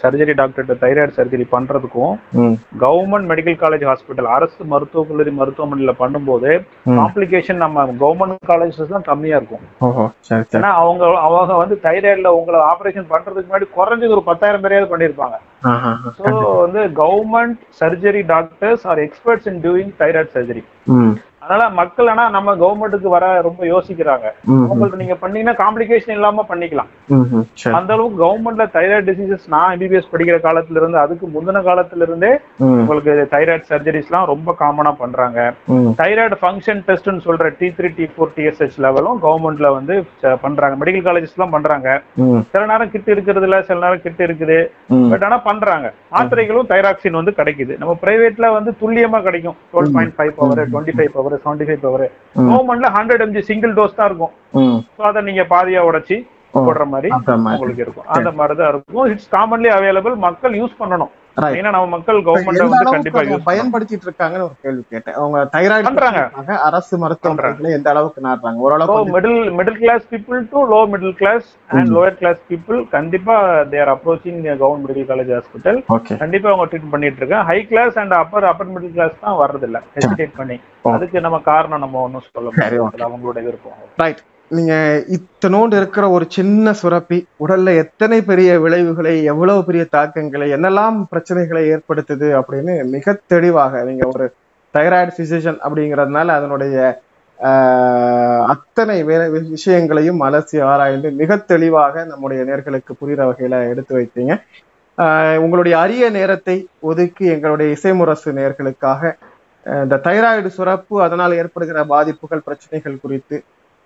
சர்ஜரி டாக்டர்கிட்ட தைராய்டு சர்ஜரி பண்றதுக்கும். கவர்மெண்ட் மெடிக்கல் காலேஜ் ஹாஸ்பிட்டல் அரசு மருத்துவக் கல்லூரி மருத்துவமனையில பண்ணும்போது. காம்ப்ளிகேஷன் நம்ம கவர்மெண்ட் காலேஜஸ் தான் கம்மியா இருக்கும் ஏன்னா அவங்க அவங்க வந்து தைராய்டுல உங்களை ஆபரேஷன் பண்றதுக்கு முன்னாடி குறைஞ்சது ஒரு பத்தாயிரம் பேரையாவது பண்ணியிருப்பாங்க. ஸோ வந்து government surgery doctors are experts in doing thyroid surgery. அதனால மக்கள் ஆனா நம்ம கவர்மெண்ட்டுக்கு வர ரொம்ப யோசிக்கிறாங்க. உங்களுக்கு நீங்க பண்ணீங்கன்னா காம்ப்ளிகேஷன் இல்லாம பண்ணிக்கலாம். அந்த அளவுக்கு கவர்மெண்ட்ல தைராய்டு டிசீசஸ் நான் எம்பிபிஎஸ் படிக்கிற காலத்துல இருந்து அதுக்கு முந்தின காலத்துல இருந்தே. உங்களுக்கு தைராய்டு சர்ஜரிஸ்லாம் ரொம்ப காமனா பண்றாங்க. தைராய்டு ஃபங்க்ஷன் டெஸ்ட்னு சொல்ற T three T four TSH லெவலும் கவர்மெண்ட்ல வந்து பண்றாங்க. மெடிக்கல் காலேஜஸ்லாம் பண்றாங்க. ம். சில நேரம் கிட்ட இருக்கிறது இல்ல சில நேரம் கிட்ட இருக்குது. பட் ஆனா பண்றாங்க. மாத்திரைகளும் தைராக்சின் வந்து கிடைக்குது. நம்ம பிரைவேட்ல வந்து துல்லியமா கிடைக்கும். Twelve point five power twenty five power seventy five power. கவர்மெண்ட்ல ஹண்ட்ரட் எம்ஜி சிங்கிள் டோஸ் தான் இருக்கும். ஸோ அதை நீங்க பாதியா உடைச்சி. போடுற மாதிரி உங்களுக்கு இருக்கும் அந்த மாதிரி தான் இருக்கும் இட்ஸ் காமன்லி அவைலபிள் மக்கள் யூஸ் பண்ணணும். ஏன்னா நம்ம மக்கள் கவர்மெண்ட் வந்து கண்டிப்பா பயன்படுத்திட்டு இருக்காங்கன்னு ஒரு கேள்வி கேட்டேன். அவங்க தைராய்டு பண்றாங்க. பிரச்சனைக்காக அரசு மருத்துவமனைகளை எந்த அளவுக்கு நாடுறாங்க? ஓரளவுக்கு middle middle class people to low middle class and. Lower class people கண்டிப்பா they're approaching government medical college hospital கண்டிப்பா அவங்க ட்ரீட் பண்ணிட்டு இருக்காங்க high class and upper upper middle class தான் வர்றதில்ல. ஹெசிடேட் பண்ணி. அதுக்கு நம்ம காரணம் நம்ம ஒன்றும் சொல்ல முடியாது. அவங்களோட விருப்பம். ரைட் நீங்க இத்தனோண்டு இருக்கிற ஒரு சின்ன சுரப்பி உடல்ல எத்தனை பெரிய விளைவுகளை எவ்வளவு பெரிய தாக்கங்களை என்னெல்லாம் பிரச்சனைகளை ஏற்படுத்துது அப்படின்னு மிக தெளிவாக நீங்க ஒரு தைராய்டு பிசிஷியன் அப்படிங்கிறதுனால அதனுடைய அத்தனை வே- விஷயங்களையும் அலசி ஆராய்ந்து மிக தெளிவாக நம்முடைய நேர்களுக்கு புரிகிற வகையில எடுத்து வைத்தீங்க. உங்களுடைய அரிய நேரத்தை ஒதுக்கி எங்களுடைய இசைமுரசு நேர்களுக்காக இந்த தைராய்டு சுரப்பு அதனால் ஏற்படுகிற பாதிப்புகள் பிரச்சனைகள் குறித்து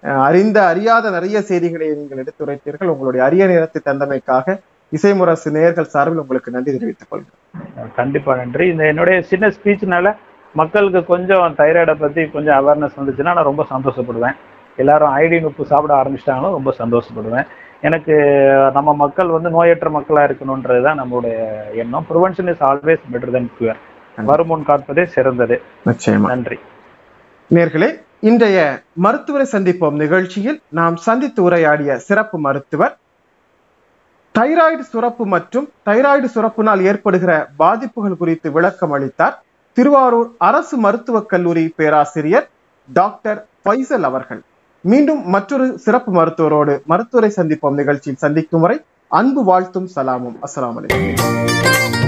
அறிந்த அறியாத நிறைய செய்திகளை நீங்கள் எடுத்துரைத்தீர்கள். உங்களுடைய அரிய நேரத்தை தந்தமைக்காக இசைமுரசு நேர்கள் சார்பில் உங்களுக்கு நன்றி தெரிவித்துக் கொள்கிறேன் கண்டிப்பா நன்றி. இந்த என்னுடைய சின்ன ஸ்பீச்னால மக்களுக்கு கொஞ்சம் தைராய்டை பத்தி கொஞ்சம் அவேர்னஸ் வந்துச்சுன்னா நான் ரொம்ப சந்தோஷப்படுவேன். எல்லாரும் ஐடின் உப்பு சாப்பிட ஆரம்பிச்சிட்டாங்களும் ரொம்ப சந்தோஷப்படுவேன். எனக்கு நம்ம மக்கள் வந்து நோயற்ற மக்களா இருக்கணுன்றது தான் நம்மளுடைய எண்ணம். Prevention is always better than cure வருமுன் காப்பதே சிறந்தது. நிச்சயமா. நன்றி. நேர்களே இன்றைய மருத்துவரை சந்திப்போம் நிகழ்ச்சியில் நாம் சந்தித்து உரையாடிய சிறப்பு மருத்துவர் தைராய்டு சுரப்பு மற்றும் தைராய்டு சுரப்பினால் ஏற்படுகிற பாதிப்புகள் குறித்து விளக்கம் அளித்தார் திருவாரூர் அரசு மருத்துவக் கல்லூரி பேராசிரியர் டாக்டர் பைசல் அவர்கள். மீண்டும் மற்றொரு சிறப்பு மருத்துவரோடு மருத்துவரை சந்திப்போம் நிகழ்ச்சியில் சந்திக்கும் வரை அன்பு வாழ்த்தும் சலாமும். அஸ்லாம் வலைக்கம்